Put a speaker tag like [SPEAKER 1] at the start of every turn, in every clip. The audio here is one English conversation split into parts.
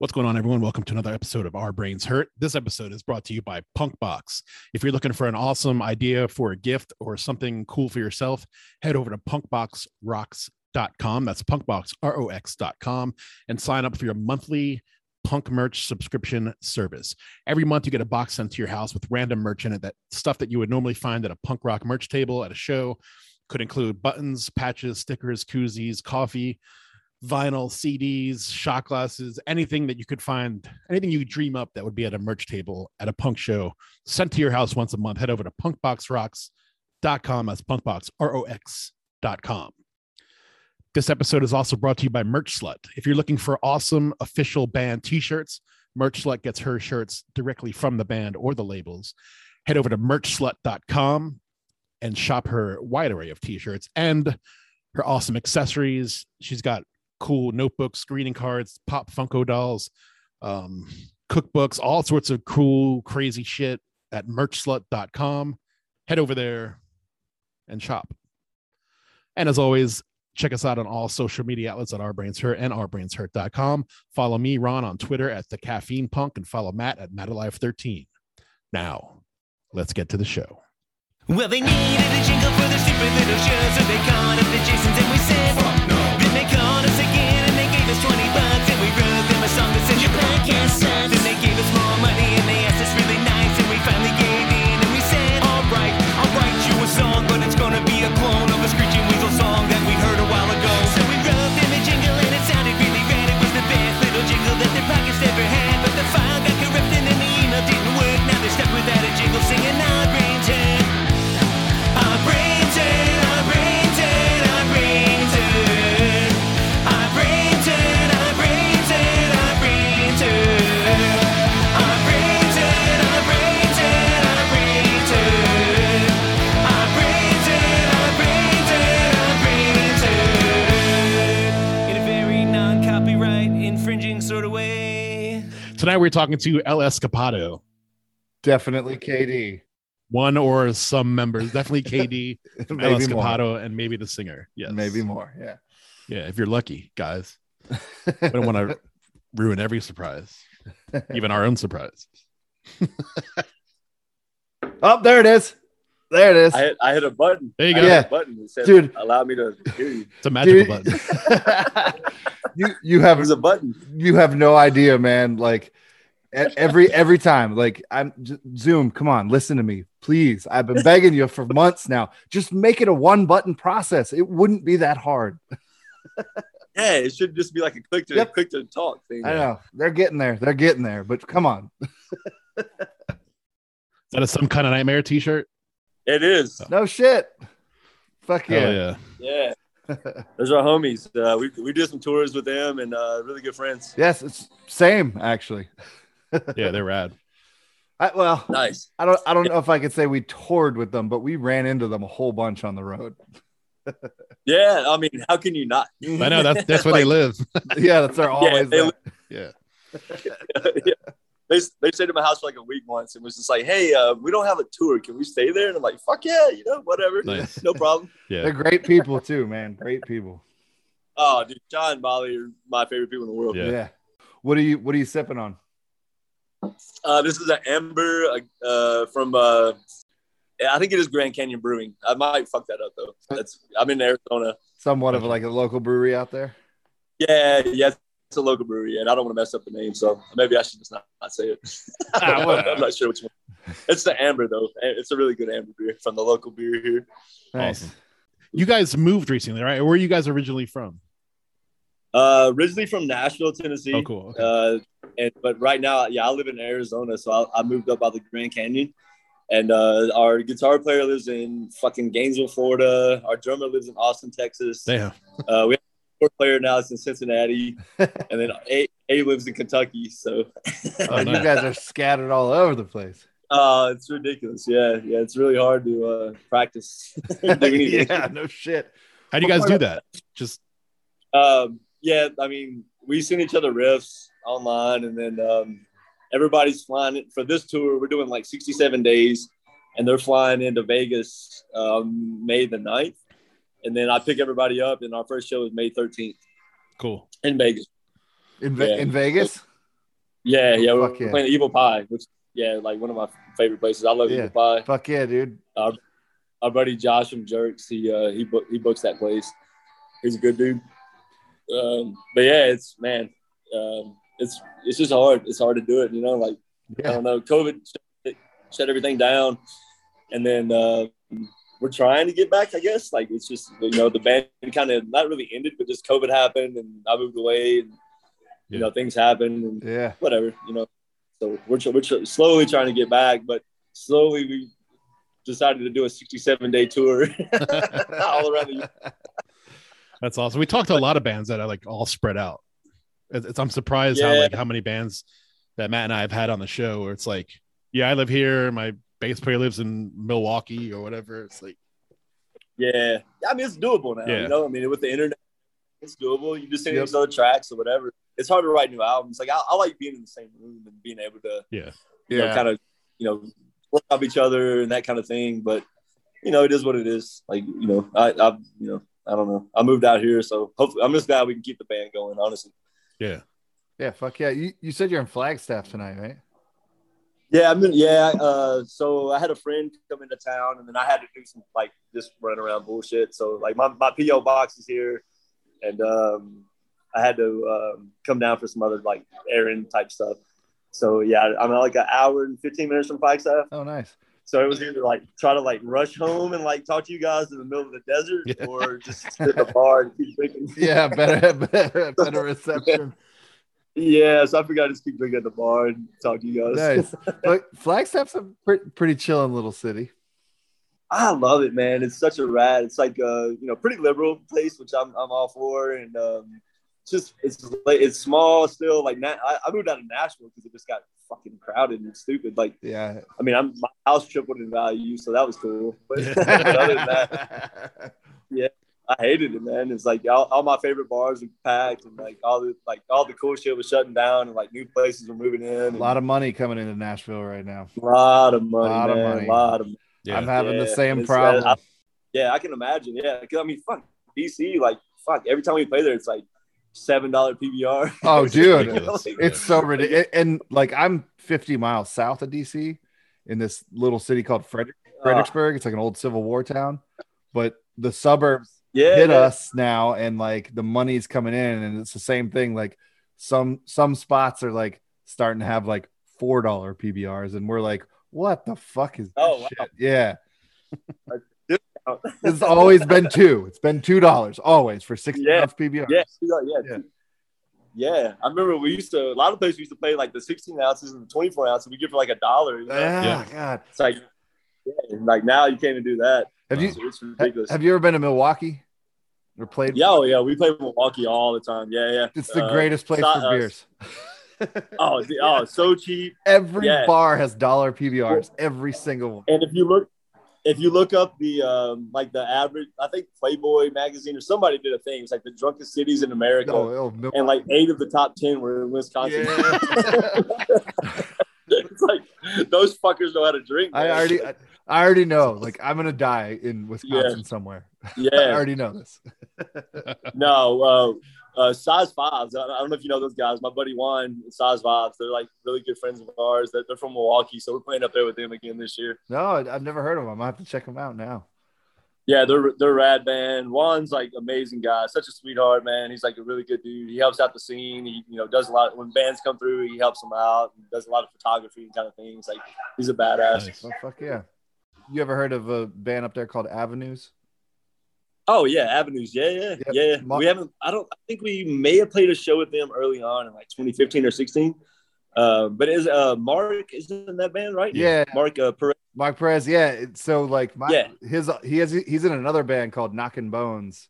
[SPEAKER 1] What's going on, everyone? Welcome to another episode of Our Brains Hurt. This episode is brought to you by Punkbox. If you're looking for an awesome idea for a gift or something cool for yourself, head over to punkboxrocks.com. That's punkboxrox.com and sign up for your monthly punk merch subscription service. Every month you get a box sent to your house with random merch in it that stuff that you would normally find at a punk rock merch table at a show could include buttons, patches, stickers, koozies, coffee, vinyl, CDs, shot glasses, anything that you could find, anything you dream up that would be at a merch table at a punk show, sent to your house once a month. Head over to punkboxrocks.com. That's punkboxrox.com. This episode is also brought to you by Merch Slut. If you're looking for awesome official band t shirts, Merch Slut gets her shirts directly from the band or the labels. Head over to merchslut.com and shop her wide array of t shirts and her awesome accessories. She's got cool notebooks, greeting cards, pop Funko dolls, um, cookbooks, all sorts of cool, crazy shit at merchslut.com. Head over there and shop. And as always, check us out on all social media outlets at Our Brains Hurt and OurBrainsHurt.com. Follow me, Ron, on Twitter at the Caffeine Punk, and follow Matt at MattAlive13. Now, let's get to the show.
[SPEAKER 2] Well, they needed a jingle for their stupid little show, so they called up the Jasons and we said, Fuck no. Then they called us again and they gave us 20 bucks and we wrote them a song that said, Your podcast sucks. Then they gave us more money
[SPEAKER 1] Tonight we're talking to El Escapado,
[SPEAKER 3] Definitely KD.
[SPEAKER 1] one or some members, definitely KD, El
[SPEAKER 3] maybe more.
[SPEAKER 1] Escapado, and maybe the singer. Yes.
[SPEAKER 3] Maybe more. Yeah.
[SPEAKER 1] Yeah, if you're lucky, guys. We don't want to ruin every surprise, even our own surprise.
[SPEAKER 3] oh, there it is. There it is.
[SPEAKER 4] I hit, I hit a button.
[SPEAKER 1] There you
[SPEAKER 4] I
[SPEAKER 1] go.
[SPEAKER 4] hit
[SPEAKER 3] Yeah.
[SPEAKER 4] a button that said,
[SPEAKER 3] Dude.
[SPEAKER 4] allow me to hear you.
[SPEAKER 1] It's a magical
[SPEAKER 3] Dude,
[SPEAKER 1] button.
[SPEAKER 3] you you have
[SPEAKER 4] There's a button.
[SPEAKER 3] you have no idea, man. Like every every time, like I'm j- Zoom. Come on, listen to me, please. I've been begging you for months now. Just make it a one button process. It wouldn't be that hard.
[SPEAKER 4] Yeah, it should just be like a click to
[SPEAKER 3] Yep.
[SPEAKER 4] click to talk thing.
[SPEAKER 3] I know they're getting there. They're getting there. But come on,
[SPEAKER 1] Is that a some kind of nightmare t-shirt?
[SPEAKER 4] It is.
[SPEAKER 3] no shit. Fuck
[SPEAKER 1] Hell
[SPEAKER 3] yeah.
[SPEAKER 1] yeah.
[SPEAKER 4] Yeah. Those are our homies. Uh, we, we did some tours with them and uh, really good friends.
[SPEAKER 3] Yes, it's same actually.
[SPEAKER 1] Yeah, they're rad.
[SPEAKER 3] I, well,
[SPEAKER 4] Nice.
[SPEAKER 3] I don't I don't know if I could say we toured with them, but we ran into them a whole bunch on the road.
[SPEAKER 4] Yeah, I mean, how can you not?
[SPEAKER 1] I know that's that's where they live.
[SPEAKER 3] yeah, that's our always.
[SPEAKER 4] they-
[SPEAKER 1] Yeah.
[SPEAKER 4] yeah. They, they stayed at my house for like a week once and was just like, hey, uh, we don't have a tour. Can we stay there? And I'm like, fuck yeah, you know, whatever.
[SPEAKER 1] Nice.
[SPEAKER 4] No problem.
[SPEAKER 1] Yeah.
[SPEAKER 3] They're great people too, man. Great people.
[SPEAKER 4] Oh, dude, John and Molly are my favorite people in the world.
[SPEAKER 1] Yeah.
[SPEAKER 3] Yeah. What are you What are you sipping on?
[SPEAKER 4] Uh, this is an amber uh, from uh, I think it is Grand Canyon Brewing. I might fuck that up though. That's I'm in Arizona.
[SPEAKER 3] Somewhat of like a local brewery out there.
[SPEAKER 4] Yeah, yeah, it's a local brewery, and I don't want to mess up the name, so maybe I should just not, not say it.
[SPEAKER 1] Ah, whatever.
[SPEAKER 4] I'm not sure which one. It's the amber though. It's a really good amber beer from the local beer here.
[SPEAKER 3] Nice.
[SPEAKER 1] Awesome. You guys moved recently, right? Where are you guys originally from?
[SPEAKER 4] Uh, originally from Nashville, Tennessee.
[SPEAKER 1] Oh, cool. Okay.
[SPEAKER 4] Uh, and but right now, yeah, I live in Arizona, so I, I moved up by the Grand Canyon. And uh, our guitar player lives in fucking Gainesville, Florida. Our drummer lives in Austin, Texas.
[SPEAKER 1] Damn.
[SPEAKER 4] Uh, we have a fourth player now that's in Cincinnati, and then A, A lives in Kentucky. So
[SPEAKER 3] Oh,
[SPEAKER 1] Oh,
[SPEAKER 3] you guys are scattered all over the place.
[SPEAKER 4] uh, it's ridiculous. Yeah, yeah, it's really hard to uh, practice.
[SPEAKER 3] yeah, no shit.
[SPEAKER 1] How do you guys do that? Just
[SPEAKER 4] Um, yeah, I mean, we send each other riffs online, and then um, everybody's flying in for this tour. We're doing like 67 days, and they're flying into Vegas um, May the 9th. And then I pick everybody up, and our first show is May 13th
[SPEAKER 1] cool.
[SPEAKER 4] in Vegas.
[SPEAKER 3] In, Ve-
[SPEAKER 4] Yeah.
[SPEAKER 3] in Vegas.
[SPEAKER 4] Yeah, yeah, we're
[SPEAKER 3] Fuck yeah.
[SPEAKER 4] playing Evel Pie, which yeah, like one of my favorite places. I love
[SPEAKER 3] Yeah.
[SPEAKER 4] Evel Pie.
[SPEAKER 3] Fuck yeah, dude.
[SPEAKER 4] Our buddy Josh from Jerks, he uh, he book, he books that place. He's a good dude. Um, but yeah, it's man, um, it's it's just hard. It's hard to do it. You know, like I don't know. COVID shut, shut everything down, and then uh, we're trying to get back. I guess like it's just you know the band kind of not really ended, but just COVID happened, and I moved away, and you
[SPEAKER 1] Yeah.
[SPEAKER 4] know things happened, and
[SPEAKER 3] Yeah.
[SPEAKER 4] whatever. You know, so we're we're tr- slowly trying to get back, but slowly we decided to do a 67 day tour all around the
[SPEAKER 1] That's awesome. We talked to a lot of bands that are like all spread out. It's, it's- I'm surprised how like how many bands that Matt and I have had on the show where it's like, yeah, I live here. My bass player lives in Milwaukee or whatever. It's like,
[SPEAKER 4] Yeah, I mean it's doable now.
[SPEAKER 1] Yeah.
[SPEAKER 4] You know, I mean with the internet, it's doable. You just send
[SPEAKER 3] Yep.
[SPEAKER 4] these other tracks or whatever. It's hard to write new albums. Like I, I like being in the same room and being able to,
[SPEAKER 1] yeah,
[SPEAKER 4] you know, kind of, you know, work off each other and that kind of thing. But you know, it is what it is. Like you know, I, I, you know, I don't know. I moved out here, so hopefully, I'm just glad we can keep the band going. Honestly.
[SPEAKER 1] yeah.
[SPEAKER 3] Yeah. Fuck yeah. You, you said you're in Flagstaff tonight, right?
[SPEAKER 4] Yeah, I mean, yeah. Uh, so I had a friend come into town, and then I had to do some like just run around bullshit. So like my my PO box is here, and um, I had to um, come down for some other like errand type stuff. So yeah, I'm like an hour and 15 minutes from Flagstaff.
[SPEAKER 3] Oh, nice.
[SPEAKER 4] So it was either like try to like rush home and like talk to you guys in the middle of the desert,
[SPEAKER 1] Yeah.
[SPEAKER 4] or just sit at the bar and keep drinking.
[SPEAKER 3] Yeah. Better, better, better reception.
[SPEAKER 4] Yeah. So I figured I'd just keep drinking at the bar and talk to you guys.
[SPEAKER 3] Nice. But Flagstaff's a pre- pretty chilling little city.
[SPEAKER 4] I love it, man. It's such a rad. It's like a you know, pretty liberal place, which I'm I'm all for, and um, just it's it's small still. Like Na- I, I moved out of Nashville because it just got fucking crowded and stupid. Like
[SPEAKER 3] Yeah.
[SPEAKER 4] I mean, I'm my house tripled in value, so that was cool. But, but other than that, I hated it, man. It's like all, all my favorite bars were packed, and like all the like all the cool shit was shutting down, and like new places were moving in.
[SPEAKER 3] a lot of money coming into Nashville right now.
[SPEAKER 4] A lot of money, a
[SPEAKER 3] lot of money.
[SPEAKER 4] A lot of
[SPEAKER 1] Yeah.
[SPEAKER 3] I'm having the same
[SPEAKER 4] it's- uh,
[SPEAKER 3] problem.
[SPEAKER 4] I- Yeah, I can imagine. Yeah, 'Cause, I mean, fuck DC. Like, fuck. Every time we play there, it's like seven dollar PBR.
[SPEAKER 3] Oh, dude.
[SPEAKER 1] Ridiculous.
[SPEAKER 3] It's so ridiculous. And like I'm 50 miles south of DC in this little city called Frederick,
[SPEAKER 4] Uh,
[SPEAKER 3] Fredericksburg. It's like an old Civil War town, but the suburbs
[SPEAKER 4] yeah,
[SPEAKER 3] hit
[SPEAKER 4] yeah.
[SPEAKER 3] us now and like the money's coming in and it's the same thing. Like some some spots are like starting to have like four dollar PBRs and we're like, what the fuck is this
[SPEAKER 4] Oh, wow.
[SPEAKER 3] Yeah. It's always been two. It's been two dollars always for 60
[SPEAKER 4] Yeah.
[SPEAKER 3] ounce PBRs.
[SPEAKER 4] Yeah, yeah, yeah,
[SPEAKER 3] Yeah.
[SPEAKER 4] yeah. I remember we used to a lot of places used to play like the 16 ounces and the 24 ounces. We give for like a dollar. You know?
[SPEAKER 3] Yeah,
[SPEAKER 1] Yeah.
[SPEAKER 3] God.
[SPEAKER 4] It's like, yeah, and, like now you can't even do that.
[SPEAKER 3] Have you
[SPEAKER 4] It's, it's ridiculous.
[SPEAKER 3] have you ever been to Milwaukee or played?
[SPEAKER 4] yeah, oh, yeah, we play Milwaukee all the time. Yeah, yeah.
[SPEAKER 3] It's the
[SPEAKER 4] Uh,
[SPEAKER 3] greatest place for
[SPEAKER 4] uh,
[SPEAKER 3] beers.
[SPEAKER 4] Oh, the- oh, so cheap.
[SPEAKER 3] Every
[SPEAKER 4] yeah.
[SPEAKER 3] bar has dollar PBRs. Every single one.
[SPEAKER 4] And if you look, if you look up the um, like the average, I think Playboy magazine or somebody did a thing. It's like the drunkest cities in America,
[SPEAKER 3] Oh, oh, Mil-
[SPEAKER 4] and like eight of the top ten were in Wisconsin. it's like those fuckers know how to drink.
[SPEAKER 3] I already, I, I already know. Like I'm gonna die in Wisconsin somewhere.
[SPEAKER 4] Yeah, I
[SPEAKER 3] already know this.
[SPEAKER 4] No, uh, uh, size fives. I I don't know if you know those guys. My buddy Juan, size fives. They're like really good friends of ours. They're, they're from Milwaukee, so we're playing up there with them again this year.
[SPEAKER 3] No, I- I've never heard of them. I'm gonna have to check them out now.
[SPEAKER 4] Yeah, they're they're rad band. Juan's like amazing guy, such a sweetheart, man. He's like a really good dude. He helps out the scene. He you know does a lot when bands come through. He helps them out. And does a lot of photography and kind of things. Like he's a badass.
[SPEAKER 1] Nice.
[SPEAKER 3] Oh fuck yeah! You ever heard of a band up there called Avenues?
[SPEAKER 4] Oh yeah, Avenues. Yeah, yeah,
[SPEAKER 3] Yep.
[SPEAKER 4] yeah.
[SPEAKER 3] Ma-
[SPEAKER 4] We haven't. I don't. I think we may have played a show with them early on in like 2015 or 16. Uh, but is uh Mark is in that band right?
[SPEAKER 3] Yeah,
[SPEAKER 4] Mark uh, Perez.
[SPEAKER 3] Mark Perez. Yeah. So like my
[SPEAKER 4] Yeah.
[SPEAKER 3] his he has he's in another band called Knockin' Bones.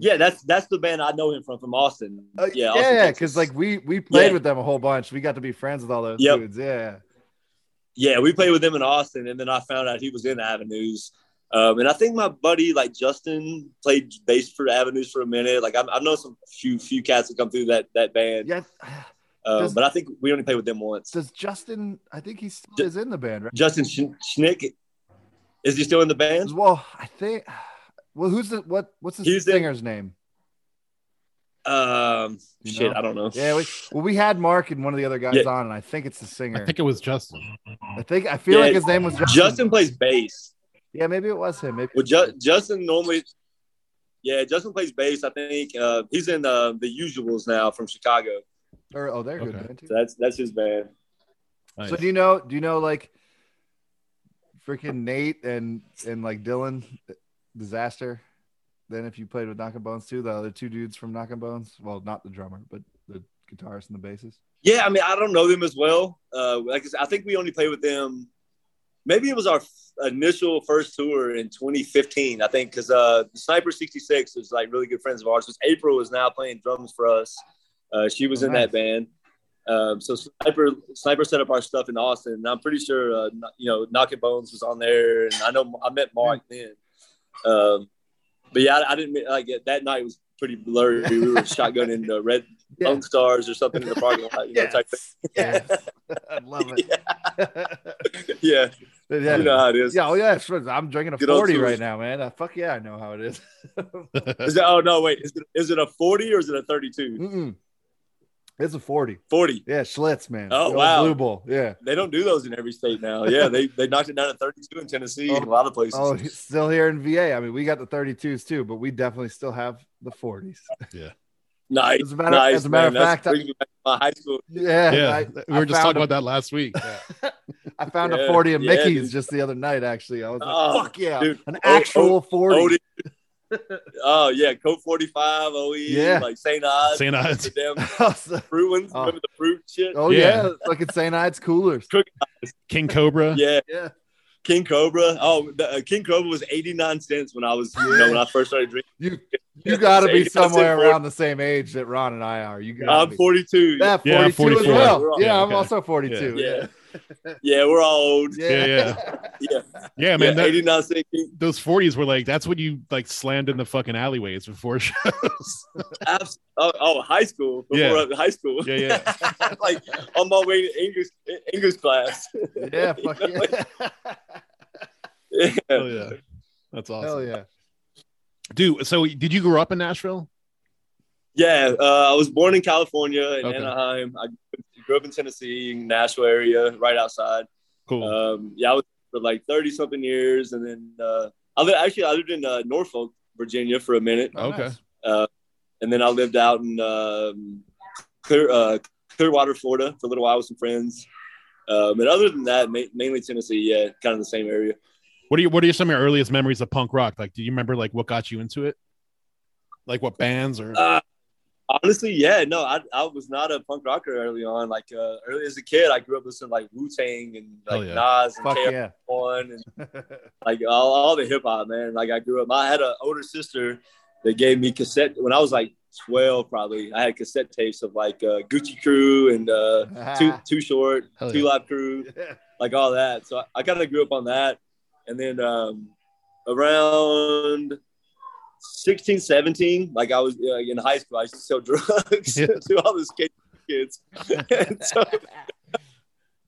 [SPEAKER 4] Yeah, that's that's the band I know him from from Austin.
[SPEAKER 3] Uh,
[SPEAKER 4] yeah, Austin,
[SPEAKER 3] yeah, because like we we played
[SPEAKER 4] Yeah.
[SPEAKER 3] with them a whole bunch. We got to be friends with all those
[SPEAKER 4] Yep.
[SPEAKER 3] dudes. Yeah.
[SPEAKER 4] yeah, we played with them in Austin, and then I found out he was in Avenues. Um, and I think my buddy like Justin played bass for Avenues for a minute. Like I, I know some few few cats that come through that that band,
[SPEAKER 3] Yeah.
[SPEAKER 4] uh,
[SPEAKER 3] Does-
[SPEAKER 4] but I think we only played with them once.
[SPEAKER 3] Does Justin? I think he still
[SPEAKER 4] Ju-
[SPEAKER 3] is in the band, right?
[SPEAKER 4] Justin Sch- Schnick, is he still in the band?
[SPEAKER 3] Well, I think. Well, who's the what? What's the
[SPEAKER 4] He's in-
[SPEAKER 3] singer's name?
[SPEAKER 4] Um,
[SPEAKER 3] You
[SPEAKER 4] shit,
[SPEAKER 3] know?
[SPEAKER 4] I don't know.
[SPEAKER 3] Yeah, we, well, we had Mark and one of the other guys
[SPEAKER 4] Yeah.
[SPEAKER 3] on, and I think it's the singer.
[SPEAKER 1] I think it was Justin.
[SPEAKER 3] I think I feel
[SPEAKER 4] Yeah,
[SPEAKER 3] like his name was Justin.
[SPEAKER 4] Justin plays bass.
[SPEAKER 3] Yeah, maybe it was him. Maybe
[SPEAKER 4] Well, Ju- Justin normally, yeah, Justin plays bass. I think uh, he's in uh, the Usuals now from Chicago.
[SPEAKER 3] or, oh, they're good
[SPEAKER 1] Okay.
[SPEAKER 3] band too.
[SPEAKER 4] So that's that's his band.
[SPEAKER 1] Nice.
[SPEAKER 3] So do you know? Do you know like freaking Nate and and like Dylan disaster? Then if you played with Knockin' Bones too, the other two dudes from Knockin' Bones. Well, not the drummer, but the guitarist and the bassist.
[SPEAKER 4] Yeah, I mean, I don't know them as well. Uh, like I, said, I think we only played with them. Maybe it was our initial first tour in 2015. I think because uh, Sniper 66 is like really good friends of ours. Because April is now playing drums for us. Uh, she was
[SPEAKER 3] Oh,
[SPEAKER 4] in
[SPEAKER 3] nice.
[SPEAKER 4] that band. Um, so Sniper Sniper set up our stuff in Austin, and I'm pretty sure uh, you know Knockin' Bones was on there, and I know I met Mark then. Um, but yeah, I, I didn't like that night was pretty blurry. We were shotgunning the red
[SPEAKER 3] Yeah.
[SPEAKER 4] Lone Stars or something in the parking lot, you know, type thing.
[SPEAKER 3] yes. I love it.
[SPEAKER 4] Yeah,
[SPEAKER 3] yeah.
[SPEAKER 4] you know how it is.
[SPEAKER 3] Yeah, oh yeah, sure. I'm drinking a
[SPEAKER 4] Good
[SPEAKER 3] 40 right now, man. Uh, fuck yeah, I know how it is.
[SPEAKER 4] Is it, oh no, wait, is it, is it a 40 or is it a 32?
[SPEAKER 3] Mm-mm. It's a 40.
[SPEAKER 4] 40.
[SPEAKER 3] Yeah, Schlitz, man.
[SPEAKER 4] Oh,
[SPEAKER 3] The
[SPEAKER 4] wow.
[SPEAKER 3] Blue Bowl. Yeah.
[SPEAKER 4] They don't do those in every state now. Yeah, they, they knocked it down at 32 in Tennessee and a
[SPEAKER 3] Oh,
[SPEAKER 4] lot of places.
[SPEAKER 3] Oh, still here in VA. I mean, we got the 32s too, but we definitely still have the 40s.
[SPEAKER 4] Nice.
[SPEAKER 3] As a matter,
[SPEAKER 4] nice,
[SPEAKER 3] as a matter
[SPEAKER 4] man.
[SPEAKER 3] of fact, I,
[SPEAKER 4] brings me back to my high school.
[SPEAKER 3] yeah,
[SPEAKER 1] yeah,
[SPEAKER 3] I,
[SPEAKER 1] we were
[SPEAKER 3] I
[SPEAKER 1] just talking
[SPEAKER 3] a-
[SPEAKER 1] about that last week. Yeah.
[SPEAKER 3] I found a 40 of
[SPEAKER 4] yeah,
[SPEAKER 3] Mickey's
[SPEAKER 4] dude.
[SPEAKER 3] just the other night. Actually, I was like,
[SPEAKER 4] Oh,
[SPEAKER 3] "Fuck yeah,
[SPEAKER 4] dude.
[SPEAKER 3] an
[SPEAKER 4] Oh, oh
[SPEAKER 3] actual 40."
[SPEAKER 4] Odie. oh yeah, Colt 45, OE,
[SPEAKER 3] Yeah.
[SPEAKER 4] like St. Ides.
[SPEAKER 1] St. Ides.
[SPEAKER 4] The damn
[SPEAKER 3] oh
[SPEAKER 4] fruit ones.
[SPEAKER 3] Oh.
[SPEAKER 4] Remember the fruit shit?
[SPEAKER 3] Oh, yeah,
[SPEAKER 1] Yeah.
[SPEAKER 3] fucking St. Ides coolers.
[SPEAKER 1] King Cobra.
[SPEAKER 4] Yeah.
[SPEAKER 3] Yeah,
[SPEAKER 4] King Cobra. Oh, the, uh, King Cobra was 89 cents when I was, you know, when I first started drinking.
[SPEAKER 3] you you got to be somewhere around the same age that Ron and I are. You got.
[SPEAKER 4] I'm 42.
[SPEAKER 3] Yeah, 42
[SPEAKER 1] Yeah,
[SPEAKER 3] as well. Yeah,
[SPEAKER 1] Yeah,
[SPEAKER 3] I'm also 42.
[SPEAKER 4] Yeah. Yeah, we're all old.
[SPEAKER 1] Yeah, yeah.
[SPEAKER 4] Yeah,
[SPEAKER 1] Yeah, man.
[SPEAKER 4] yeah,
[SPEAKER 1] that-
[SPEAKER 4] 89 cent
[SPEAKER 1] those 40s were like that's what you like slammed in the fucking alleyways before shows.
[SPEAKER 4] Abs- Oh, oh, high school. Before
[SPEAKER 1] Yeah.
[SPEAKER 4] High school.
[SPEAKER 1] yeah, yeah.
[SPEAKER 4] like on my way to English English class.
[SPEAKER 3] Yeah, fuck yeah.
[SPEAKER 4] yeah.
[SPEAKER 1] Hell yeah. That's awesome.
[SPEAKER 3] Hell yeah.
[SPEAKER 1] Dude, so did you grow up in Nashville?
[SPEAKER 4] Yeah, uh, I was born in California in
[SPEAKER 1] Okay.
[SPEAKER 4] Anaheim. I grew up in Tennessee, Nashville area, right outside.
[SPEAKER 1] Cool.
[SPEAKER 4] Um, yeah, I was for like thirty something years, and then uh, I li- actually I lived in uh, Norfolk, Virginia, for a minute,
[SPEAKER 3] Oh,
[SPEAKER 1] okay.
[SPEAKER 4] uh, and then I lived out in um, Clear uh, Clearwater, Florida, for a little while with some friends. Um, and other than that, ma- mainly Tennessee. Yeah, kind of the same area.
[SPEAKER 1] What are you what are some of your earliest memories of punk rock? Like do you remember like what got you into it? Like what bands or
[SPEAKER 4] Uh, honestly, yeah, no, I, I was not a punk rocker early on. Like uh, early as a kid, I grew up listening to like Wu Tang and like
[SPEAKER 1] yeah.
[SPEAKER 4] Nas and
[SPEAKER 3] Fuck
[SPEAKER 4] KRS
[SPEAKER 3] yeah.
[SPEAKER 4] One and like all, all the hip hop, man. Like I grew up. I had an older sister that gave me cassette when I was like twelve, probably. I had cassette tapes of like uh, Gucci Crew and uh, Too Too Short,
[SPEAKER 1] Hell
[SPEAKER 4] Two
[SPEAKER 1] yeah.
[SPEAKER 4] Live Crew, like all that. So I, I kind of grew up on that. And then um, around 16, 17, like I was uh, in high school, I used to sell drugs
[SPEAKER 1] Yeah.
[SPEAKER 4] to all the skate kids. So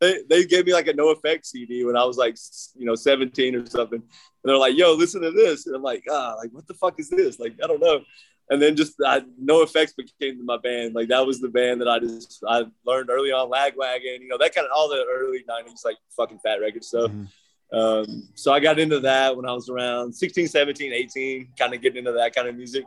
[SPEAKER 4] they, they gave me like a NOFX CD when I was like, you know, 17 or something. And they're like, yo, listen to this. And I'm like, ah, like, what the fuck is this? Like, I don't know. And then just I, NOFX became my band. Like that was the band that I just I learned early on Lagwagon, you know, that kind of all the early 90s like fucking fat record stuff.
[SPEAKER 1] Mhm.
[SPEAKER 4] Um, so I got into that when I was around 16, 17, 18, kind of getting into that kind of music.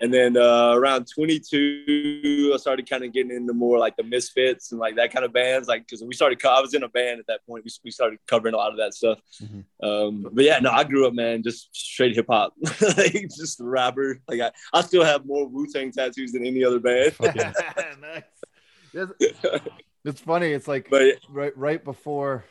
[SPEAKER 4] And then uh, around 22, I started kind of getting into more like the Misfits and like that kind of bands. Like, because we started, co- I was in a band at that point. We, we started covering a lot of that stuff.
[SPEAKER 1] Mhm.
[SPEAKER 4] Um, but yeah, no, I grew up, man, just straight hip hop, like just a rapper. Like, I, I still have more Wu Tang tattoos than any other band.
[SPEAKER 1] Yeah.
[SPEAKER 3] nice. It's, it's funny. It's like
[SPEAKER 4] But
[SPEAKER 3] right right before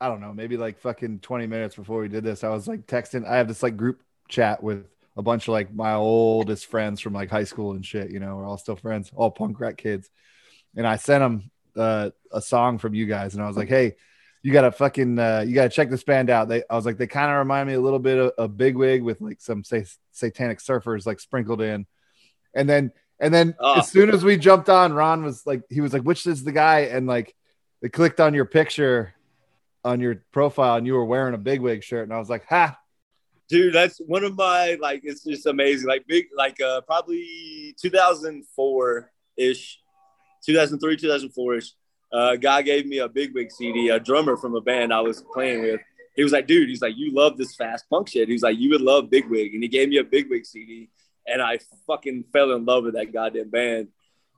[SPEAKER 3] I don't know, maybe like fucking 20 minutes before we did this, I was like texting. I have this like group chat with a bunch of like my oldest friends from like high school and shit, you know, we're all still friends, all punk rock kids. And I sent them uh, a song from you guys, and I was like, hey, you gotta fucking uh, you gotta check this band out. They I was like, they kind of remind me a little bit of, of Bigwig with like some say satanic surfers like sprinkled in. And then and then
[SPEAKER 4] Oh.
[SPEAKER 3] as soon as we jumped on, Ron was like, he was like, which is the guy? And like they clicked on your picture on your profile and you were wearing a bigwig shirt. And I was like, ha,
[SPEAKER 4] dude that's one of my like it's just amazing. Like big like uh probably 2004 ish 2003 2004 ish uh guy gave me a Bigwig cd a drummer from a band i was playing with. He was like dude he's like you love this fast punk shit. He was like you would love Bigwig and he gave me a Bigwig cd and i fucking fell in love with that goddamn band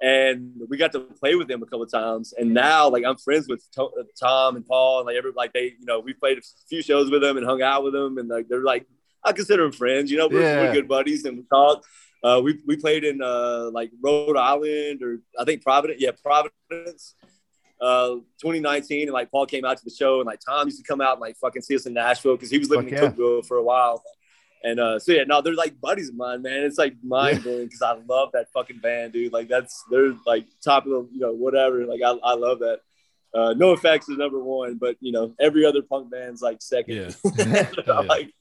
[SPEAKER 4] and we got to play with them a couple of times. And now, like, I'm friends with Tom and Paul, and like every like they, you know, we played a few shows with them and hung out with them, and like they're like I consider them friends. You know, we're,
[SPEAKER 3] Yeah.
[SPEAKER 4] we're good buddies, and we talk. Uh, we we played in uh, like Rhode Island or I think Providence, yeah, Providence. Uh, 2019, and like Paul came out to the show, and like Tom used to come out and like fucking see us in Nashville because he was living
[SPEAKER 3] Fuck
[SPEAKER 4] in
[SPEAKER 3] yeah.
[SPEAKER 4] Cookeville for a while. And uh, so yeah, no, they're like buddies of mine, man. It's like mind blowing because I love that fucking band, dude. Like that's they're like top of the you know whatever. Like I, I love that. Uh, NOFX is number one, but you know every other punk band's like second.
[SPEAKER 1] Yeah. Yeah.
[SPEAKER 4] like,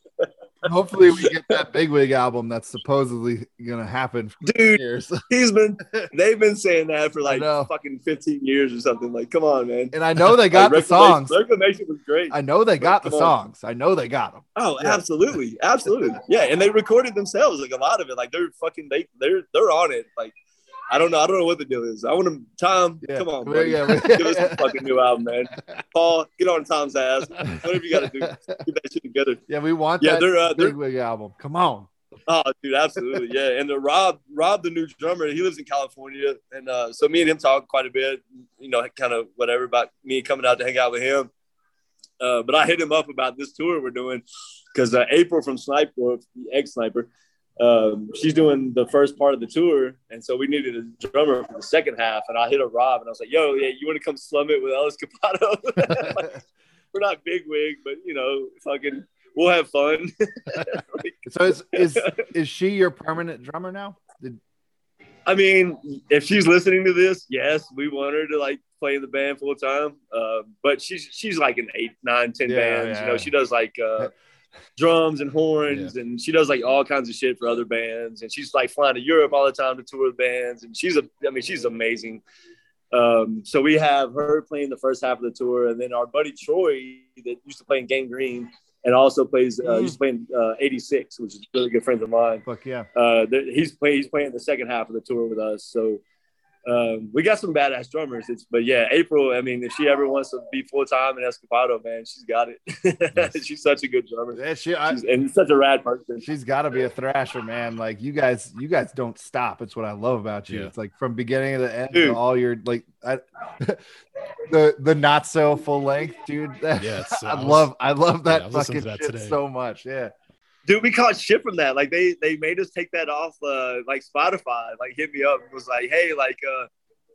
[SPEAKER 3] Hopefully, we get that Bigwig album that's supposedly gonna happen
[SPEAKER 4] dude,
[SPEAKER 3] years.
[SPEAKER 4] he's been they've been saying that for like fucking 15 years or something. Like, come on, man.
[SPEAKER 3] And I know they got the songs.
[SPEAKER 4] Reclamation- was great.
[SPEAKER 3] I know they got the
[SPEAKER 4] on.
[SPEAKER 3] songs. I know they got them.
[SPEAKER 4] Oh,
[SPEAKER 3] Yeah.
[SPEAKER 4] absolutely, absolutely, yeah. And they recorded themselves, like a lot of it. Like they're fucking, they they're they're on it. Like I don't know, I don't know what the deal is. I want them, Tom.
[SPEAKER 3] Yeah.
[SPEAKER 4] Come on,
[SPEAKER 3] Yeah,
[SPEAKER 4] buddy.
[SPEAKER 3] yeah.
[SPEAKER 4] give us a fucking new album, man. Paul, get on Tom's ass. Whatever you got to do, get that shit together.
[SPEAKER 3] Yeah, we want
[SPEAKER 4] Yeah,
[SPEAKER 3] that
[SPEAKER 4] they're, uh, they're-
[SPEAKER 3] Bigwig album. Come on.
[SPEAKER 4] Oh, dude, absolutely, yeah. And the Rob, Rob, the new drummer, he lives in California, and uh, so me and him talk quite a bit. You know, kind of whatever about me coming out to hang out with him. Uh, but I hit him up about this tour we're doing because uh, April from Sniper, the ex Sniper, um, she's doing the first part of the tour, and so we needed a drummer for the second half. And I hit a Rob, and I was like, "Yo, yeah, you want to come slum it with El Escapado?" Like, we're not Bigwig, but you know, fucking, we'll have fun.
[SPEAKER 3] So is is is she your permanent drummer now? Did,
[SPEAKER 4] I mean, if she's listening to this, yes, we want her to like play in the band full time. Uh, but she's she's like in eight, nine, ten
[SPEAKER 3] Yeah,
[SPEAKER 4] bands.
[SPEAKER 3] yeah.
[SPEAKER 4] You know, she does like uh, drums and horns, and she does like all kinds of shit for other bands. And she's like flying to Europe all the time to tour with bands. And she's a, I mean, she's amazing. Um, so we have her playing the first half of the tour, and then our buddy Troy that used to play in Gang Green and also plays uh, used to play in uh, '86, which is really good friends of mine
[SPEAKER 3] fuck yeah.
[SPEAKER 4] uh, he's playing he's playing the second half of the tour with us. So um, we got some badass drummers. It's but yeah, April. I mean, if she ever wants to be full time in Escapado, man, she's got it. she's such a good drummer,
[SPEAKER 3] Yeah, she, I,
[SPEAKER 4] she's, and such a rad person.
[SPEAKER 3] she's got to be a thrasher, man. Like you guys, you guys don't stop. It's what I love about you.
[SPEAKER 1] Yeah.
[SPEAKER 3] It's like from beginning to the end,
[SPEAKER 4] Dude.
[SPEAKER 3] all your like I, the the not so full length, dude. That,
[SPEAKER 1] Yeah,
[SPEAKER 3] I
[SPEAKER 1] I was-
[SPEAKER 3] love I love that
[SPEAKER 1] yeah, I was listening
[SPEAKER 3] fucking
[SPEAKER 1] that
[SPEAKER 3] shit
[SPEAKER 1] today.
[SPEAKER 3] so much. Yeah,
[SPEAKER 4] Dude, we caught shit from that. Like they they made us take that off uh, like Spotify. Like hit me up. It was like, hey, like uh,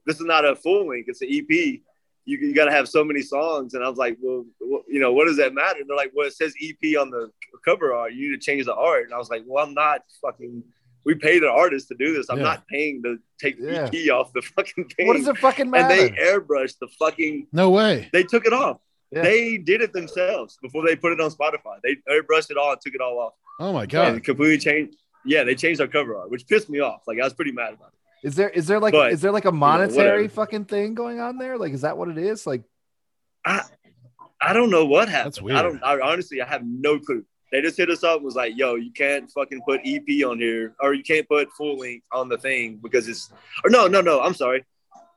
[SPEAKER 4] this is not a full length. It's an EP. You, you got to have so many songs. And I was like, well, you know, what does that matter? And they're like, well, it says EP on the cover art. You need to change the art. And I was like, well, I'm not fucking. We paid an artist to do this. I'm
[SPEAKER 1] Yeah.
[SPEAKER 4] not paying to take
[SPEAKER 3] Yeah.
[SPEAKER 4] the EP off the fucking thing.
[SPEAKER 3] what does it fucking matter?
[SPEAKER 4] and they airbrushed the fucking.
[SPEAKER 1] No way.
[SPEAKER 4] They took it off.
[SPEAKER 3] Yeah.
[SPEAKER 4] They did it themselves before they put it on Spotify. They airbrushed it all and took it all off
[SPEAKER 1] Oh my god.
[SPEAKER 4] and completely changed. Yeah, they changed our cover art, which pissed me off. Like I was pretty mad about it.
[SPEAKER 3] Is there is there like
[SPEAKER 4] But,
[SPEAKER 3] is there like a monetary
[SPEAKER 4] whatever.
[SPEAKER 3] fucking thing going on there? Like, is that what it is? Like,
[SPEAKER 4] I I don't know what happened.
[SPEAKER 1] That's weird.
[SPEAKER 4] I don't. I honestly, I have no clue. They just hit us up and was like, "Yo, you can't fucking put EP on here, or you can't put full length on the thing because it's." Or no, no, no. I'm sorry.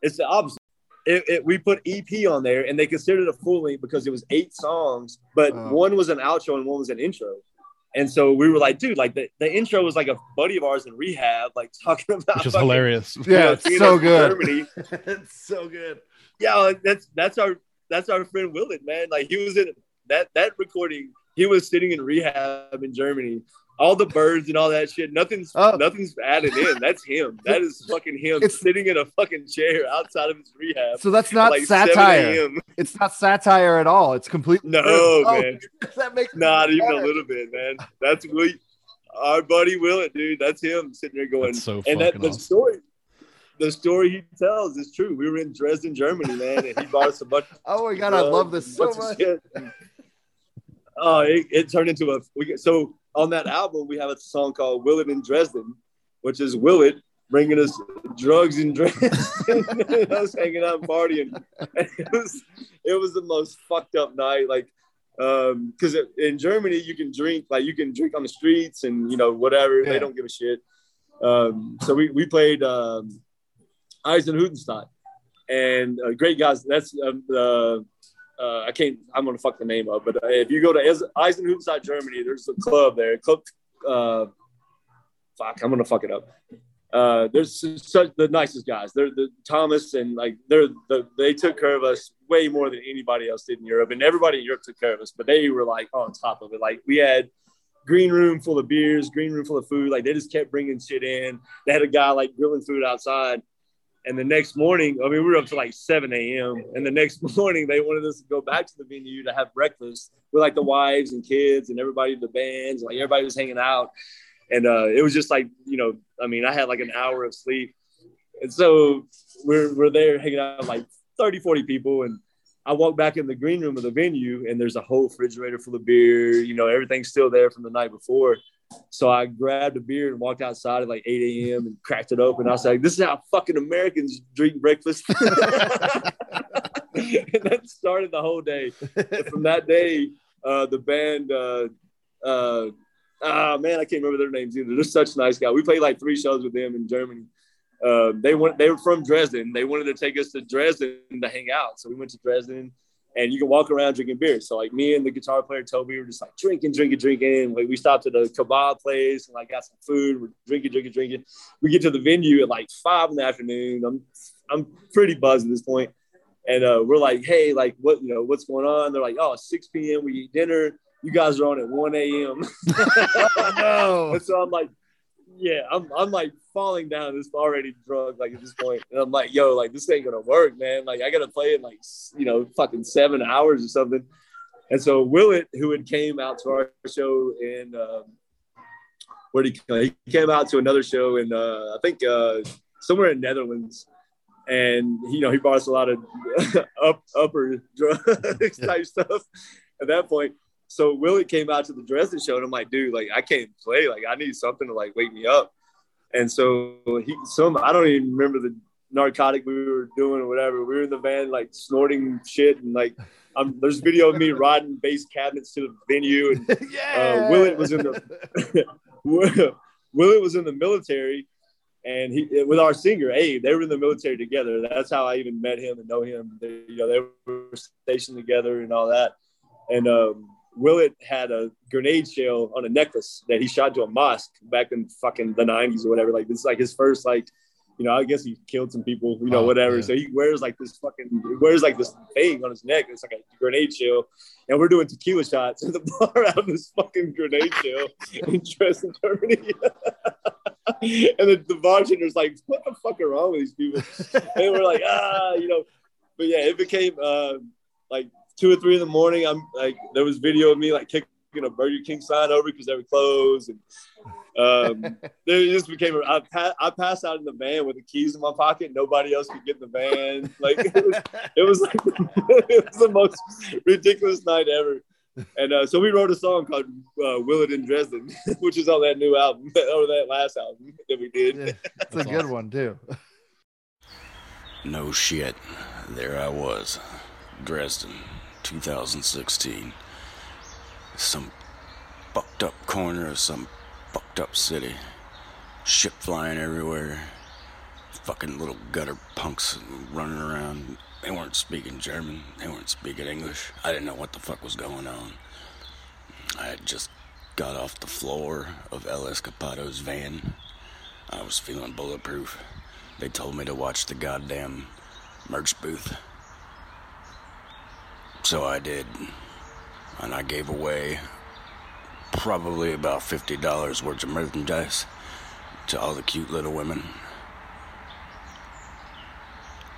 [SPEAKER 4] It's the opposite. It, it, we put EP on there, and they considered it a full length because it was eight songs, but
[SPEAKER 3] Oh.
[SPEAKER 4] one was an outro and one was an intro. And so we were like, dude, like the, the intro was like a buddy of ours in rehab, like talking about
[SPEAKER 1] Which is
[SPEAKER 4] fucking,
[SPEAKER 1] hilarious.
[SPEAKER 4] you
[SPEAKER 3] yeah,
[SPEAKER 4] know,
[SPEAKER 3] it's so good. It's so good.
[SPEAKER 4] yeah, like, that's that's our that's our friend Willett, man. Like he was in that that recording. He was sitting in rehab in Germany. All the birds and all that shit. Nothing's
[SPEAKER 3] Oh.
[SPEAKER 4] nothing's added in. That's him. That is fucking him
[SPEAKER 3] It's-
[SPEAKER 4] sitting in a fucking chair outside of his rehab.
[SPEAKER 3] So that's not
[SPEAKER 4] like
[SPEAKER 3] satire. It's not satire at all. It's completely
[SPEAKER 4] No,
[SPEAKER 3] Oh,
[SPEAKER 4] man.
[SPEAKER 3] that makes
[SPEAKER 4] Not even a little bit, man. That's we our buddy Willett, dude. That's him sitting there going
[SPEAKER 1] That's so
[SPEAKER 4] and that
[SPEAKER 1] fucking
[SPEAKER 4] the story the story he tells is true. We were in Dresden, Germany, man, and he bought us a bunch
[SPEAKER 3] Oh my god, I love this so much.
[SPEAKER 4] Oh, it, it turned into a. We get, so on that album, we have a song called "Willett in Dresden," which is Willett bringing us drugs in Dresden, and us hanging out and partying. And it was it was the most fucked up night. Like um, because in Germany you can drink like you can drink on the streets and you know whatever
[SPEAKER 3] Yeah.
[SPEAKER 4] they don't give a shit. Um, so we we played um, Eisenhüttenstadt and uh, great guys. That's um, uh, uh, I can't. I'm gonna fuck the name up, but uh, if you go to Eis- Eisenhüttenstadt, Germany, there's a club there. Club. Uh, fuck, I'm gonna fuck it up. Uh, there's such the nicest guys. They're the Thomas and like they're the they took care of us way more than anybody else did in Europe, and everybody in Europe took care of us. But they were like on top of it. Like we had green room full of beers, green room full of food. Like they just kept bringing shit in. They had a guy like grilling food outside. And the next morning, I mean, we were up to like 7 a.m. And the next morning, they wanted us to go back to the venue to have breakfast with like the wives and kids and everybody, the bands, like everybody was hanging out. And uh, it was just like, you know, I mean, I had like an hour of sleep. And so we're, we're there hanging out with like 30, 40 people. And I walk back in the green room of the venue and there's a whole refrigerator full of beer. You know, everything's still there from the night before. So I grabbed a beer and walked outside at like 8 a.m. and cracked it open. I was like, this is how fucking Americans drink breakfast. and that started the whole day. And from that day, uh, the band, uh, uh, ah, man, I can't remember their names either. They're such nice guys. We played like three shows with them in Germany. Uh, they went, they were from Dresden. They wanted to take us to Dresden to hang out. So we went to Dresden and you can walk around drinking beer. So like me and the guitar player Toby were just like drinking, drinking, drinking. Like we stopped at a kebab place and like got some food. We're drinking, drinking, drinking. We get to the venue at like five in the afternoon. I'm I'm pretty buzzed at this point. And uh, we're like, hey, like what you know, what's going on? They're like, oh, 6 p.m. We eat dinner. You guys are on at 1 a.m.
[SPEAKER 3] no.
[SPEAKER 4] and so I'm like, yeah, I'm, I'm like falling down. This already drunk, like at this point, and I'm like, yo, like this ain't gonna work, man. Like I gotta play in like you know fucking seven hours or something. And so Willett, who had came out to our show in um, where did he come? He came out to another show in uh, I think uh, somewhere in Netherlands. And you know he brought us a lot of up upper drugs type stuff at that point so Willie came out to the Dresden show, and I'm like, dude, like I can't play. Like I need something to like wake me up. And so he, some I don't even remember the narcotic we were doing or whatever. We were in the van like snorting shit, and like I'm, there's video of me riding bass cabinets to the venue, and
[SPEAKER 3] yeah.
[SPEAKER 4] uh, Willett was in the Willett was in the military, and he with our singer Abe. They were in the military together. That's how I even met him and know him. They, you know, they were stationed together and all that. And um, Willett had a grenade shell on a necklace that he shot to a mosque back in fucking the '90s or whatever. Like this is like his first like. You know, I guess he killed some people, you know,
[SPEAKER 1] Oh,
[SPEAKER 4] whatever.
[SPEAKER 1] yeah.
[SPEAKER 4] So he wears like this fucking, wears like this thing on his neck. It's like a grenade shell and we're doing tequila shots at the bar out of this fucking grenade shell in Dresden, Germany. and the, the bartender's like, "What the fuck are wrong with these people?" And we're like, "Ah, you know." But yeah, it became uh, like two or three in the morning. I'm like, there was video of me like kicking a Burger King sign over because they were closed, and um, there just became. I, pa- I passed out in the van with the keys in my pocket. Nobody else could get in the van. Like it was, it was like it was the most ridiculous night ever. And uh, so we wrote a song called uh, "Willett in Dresden," which is on that new album or that last album that we did.
[SPEAKER 3] Yeah, it's a
[SPEAKER 1] That's
[SPEAKER 3] good one too.
[SPEAKER 5] No shit. There I was. Dresden, 2016. Some fucked up corner of some fucked up city. Shit flying everywhere. Fucking little gutter punks running around. They weren't speaking German. They weren't speaking English. I didn't know what the fuck was going on. I had just got off the floor of El Escapado's van. I was feeling bulletproof. They told me to watch the goddamn merch booth. So I did. And I gave away probably about $50 worth of merchandise to all the cute little women.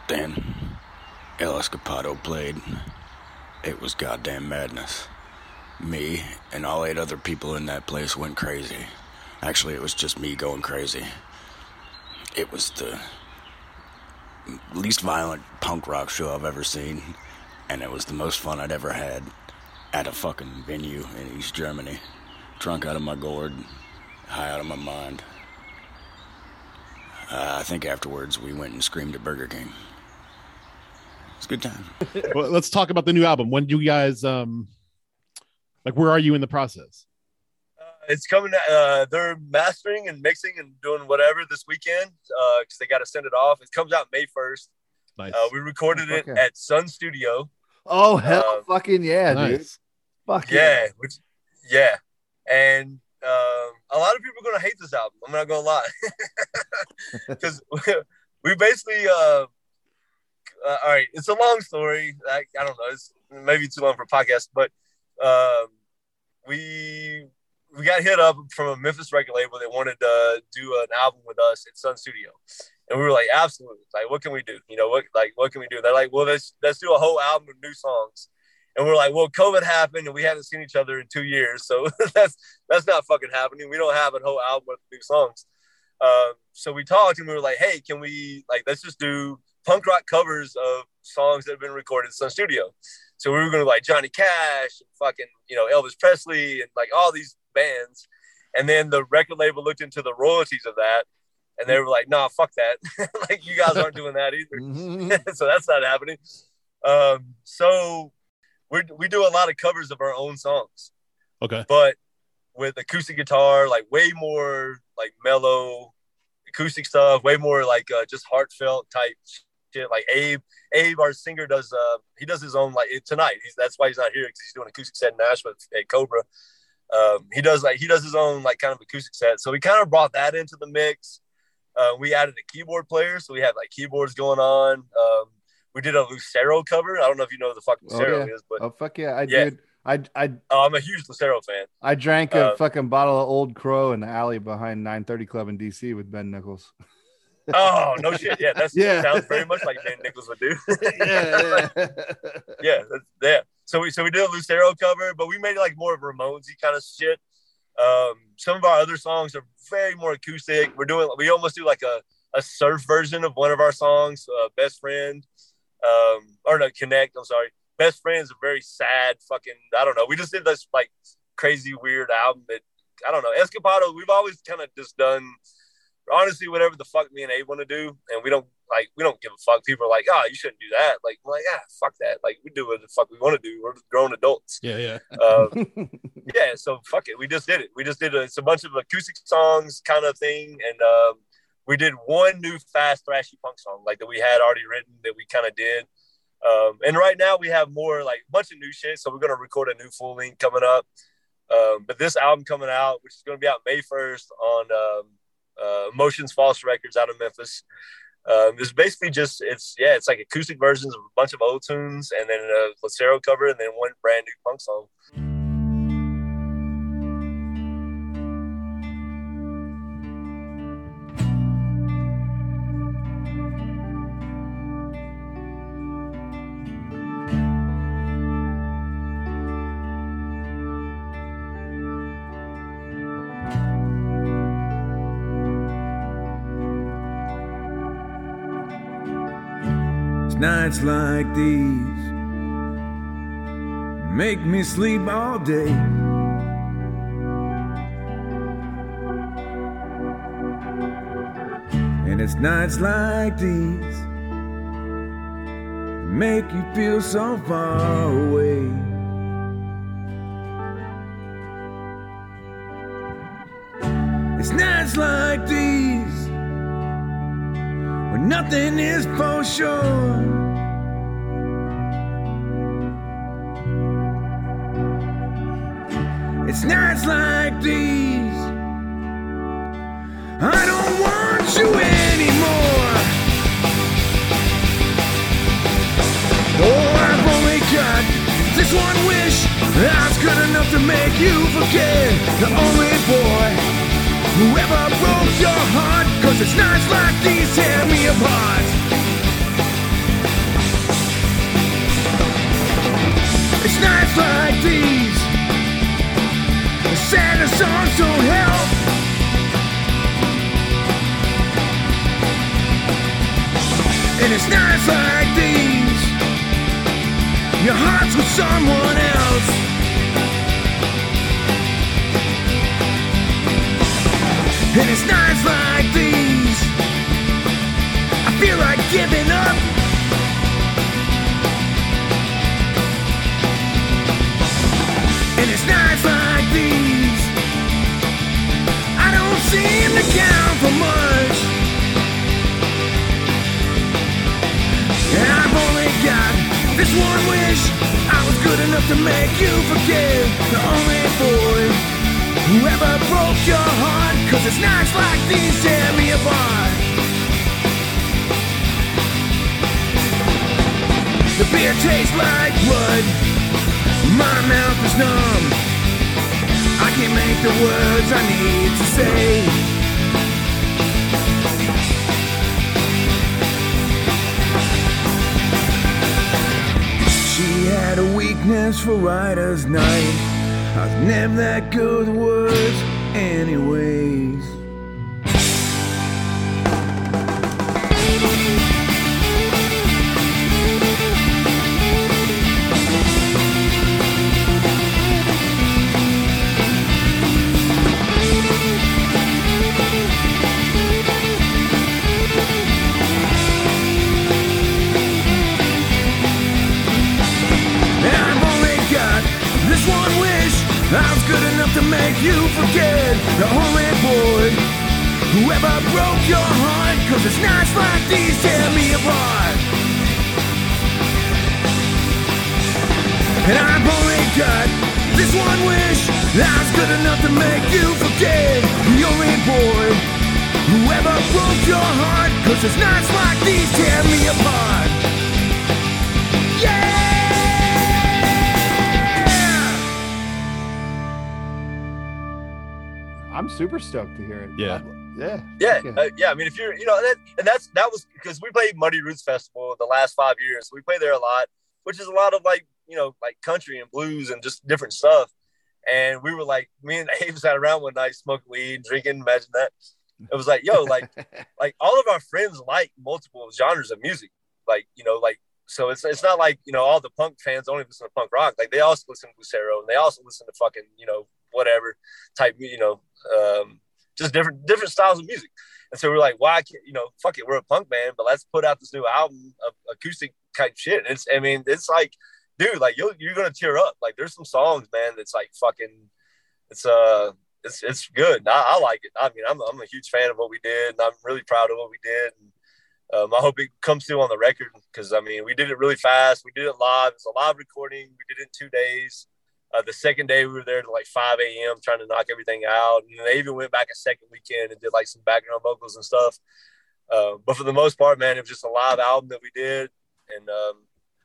[SPEAKER 5] Then El Escapado played. It was goddamn madness. Me and all eight other people in that place went crazy. Actually, it was just me going crazy. It was the least violent punk rock show I've ever seen, and it was the most fun I'd ever had at a fucking venue in East Germany. Drunk out of my gourd, high out of my mind. Uh, I think afterwards we went and screamed at Burger King. It's a good time.
[SPEAKER 1] well, let's talk about the new album. When do you guys um Like, where are you in the process?
[SPEAKER 4] Uh, it's coming. Uh, they're mastering and mixing and doing whatever this weekend because they got to send it off. It comes out May first.
[SPEAKER 1] Nice.
[SPEAKER 4] Uh, we recorded it
[SPEAKER 3] Okay.
[SPEAKER 4] at Sun Studio.
[SPEAKER 3] Oh hell,
[SPEAKER 4] Uh,
[SPEAKER 3] fucking yeah, dude.
[SPEAKER 1] nice.
[SPEAKER 3] Fuck
[SPEAKER 4] Yeah, which yeah, and um, a lot of people are gonna hate this album. I'm not gonna lie, because we basically. Uh, uh, all right, it's a long story. I, I don't know. It's maybe too long for a podcast, but um, we we got hit up from a Memphis record label that wanted to do an album with us at Sun Studio, and we were like, absolutely. Like, what can we do? You know, what like what can we do? They're like, well, let's let's do a whole album of new songs. And we're like, well, COVID happened and we haven't seen each other in two years, so that's that's not fucking happening. We don't have a whole album of new songs. Um, so we talked and we were like, hey, can we like let's just do punk rock covers of songs that have been recorded in Sun Studio. So we were gonna like Johnny Cash and fucking you know Elvis Presley and like all these bands. And then the record label looked into the royalties of that, and they were like, "Nah, fuck that. like you guys aren't doing that either."
[SPEAKER 3] Mhm.
[SPEAKER 4] so that's not happening. Um, so we we do a lot of covers of our own songs,
[SPEAKER 1] Okay.
[SPEAKER 4] but with acoustic guitar, like way more like mellow acoustic stuff, way more like uh, just heartfelt type shit. Like Abe, Abe, our singer, does uh he does his own like tonight. He's that's why he's not here because he's doing acoustic set in Nashville at Cobra. Um, he does like he does his own like kind of acoustic set. So we kind of brought that into the mix. Uh, we added a keyboard player, so we had like keyboards going on. Um, we did a Lucero cover. I don't know if you know who the fuck
[SPEAKER 3] Oh,
[SPEAKER 4] Lucero
[SPEAKER 3] yeah.
[SPEAKER 4] is, but
[SPEAKER 3] Oh fuck yeah, I
[SPEAKER 4] Yeah.
[SPEAKER 3] did. I I
[SPEAKER 4] oh, I'm a huge Lucero fan.
[SPEAKER 3] I drank a
[SPEAKER 4] Uh,
[SPEAKER 3] fucking bottle of Old Crow in the alley behind 930 Club in DC with Ben Nichols.
[SPEAKER 4] Oh no shit, yeah, that
[SPEAKER 3] Yeah.
[SPEAKER 4] sounds very much like Ben Nichols would do.
[SPEAKER 3] yeah, yeah.
[SPEAKER 4] yeah, that's, yeah. So we so we did a Lucero cover, but we made it like more of Ramonesy kind of shit. Um, some of our other songs are very more acoustic. We're doing we almost do like a, a surf version of one of our songs, uh, Best Friend, um, or no, Connect. I'm sorry, Best Friend is a very sad fucking. I don't know. We just did this like crazy weird album that I don't know. Escapado. We've always kind of just done honestly whatever the fuck me and Abe want to do, and we don't like we don't give a fuck. People are like, oh, you shouldn't do that. Like, like, ah, fuck that. Like, we do what the fuck we want to do. We're grown adults.
[SPEAKER 1] Yeah, yeah.
[SPEAKER 4] Um, yeah, so fuck it. We just did it. We just did a, it's a bunch of acoustic songs kind of thing, and um, we did one new fast thrashy punk song like that we had already written that we kind of did. Um, and right now we have more like a bunch of new shit. So we're gonna record a new full length coming up. Um, but this album coming out, which is gonna be out May first on um, uh, Emotions False Records out of Memphis. Um, it's basically just it's yeah, it's like acoustic versions of a bunch of old tunes, and then a Lucero cover, and then one brand new punk song.
[SPEAKER 6] Nights like these make me sleep all day. And it's nights like these make you feel so far away. It's nights like these when nothing is for sure. It's nights like these. I don't want you anymore. Oh, I've only got this one wish. That's good enough to make you forget the only boy who ever broke your heart. Cause it's nights like these tear me apart. It's nights like these. Saddest songs don't help. And it's nights like these. Your heart's with someone else. And it's nights like these. I feel like giving up. Good enough to make you forget the only boy who ever broke your heart. Cause it's nights like these tear me apart. The beer tastes like blood. My mouth is numb. I can't make the words I need to say. For writer's night. I've never that good words, anyways. You forget the only boy who ever broke your heart. Cause it's nights like these tear me apart. And I've only got this one wish. Was good enough to make you forget the only boy who ever broke your heart. Cause it's nights like these tear me apart.
[SPEAKER 3] I'm super stoked to hear it.
[SPEAKER 1] Yeah.
[SPEAKER 3] Yeah.
[SPEAKER 4] Yeah,
[SPEAKER 3] Okay.
[SPEAKER 4] uh, yeah. I mean, if you're, you know, that, and that's that was because we played Muddy Roots Festival the last five years. We play there a lot, which is a lot of like, you know, like country and blues and just different stuff. And we were like, me and Abe sat around one night smoking weed, drinking. Imagine that. It was like, yo, like, like all of our friends like multiple genres of music. Like, you know, like so it's it's not like you know all the punk fans only listen to punk rock. Like they also listen to Lucero and they also listen to fucking you know whatever type you know um, just different different styles of music. And so we're like, why can't you know? Fuck it, we're a punk band, but let's put out this new album of acoustic type shit. And it's I mean it's like, dude, like you you're gonna tear up. Like there's some songs, man, that's like fucking. It's uh. It's, it's good. I, I like it. I mean, I'm, I'm a huge fan of what we did, and I'm really proud of what we did. And um, I hope it comes through on the record because I mean we did it really fast. We did it live. It's a live recording. We did it in two days. Uh, the second day we were there to like 5 a.m. trying to knock everything out, and they even went back a second weekend and did like some background vocals and stuff. Uh, but for the most part, man, it was just a live album that we did, and um,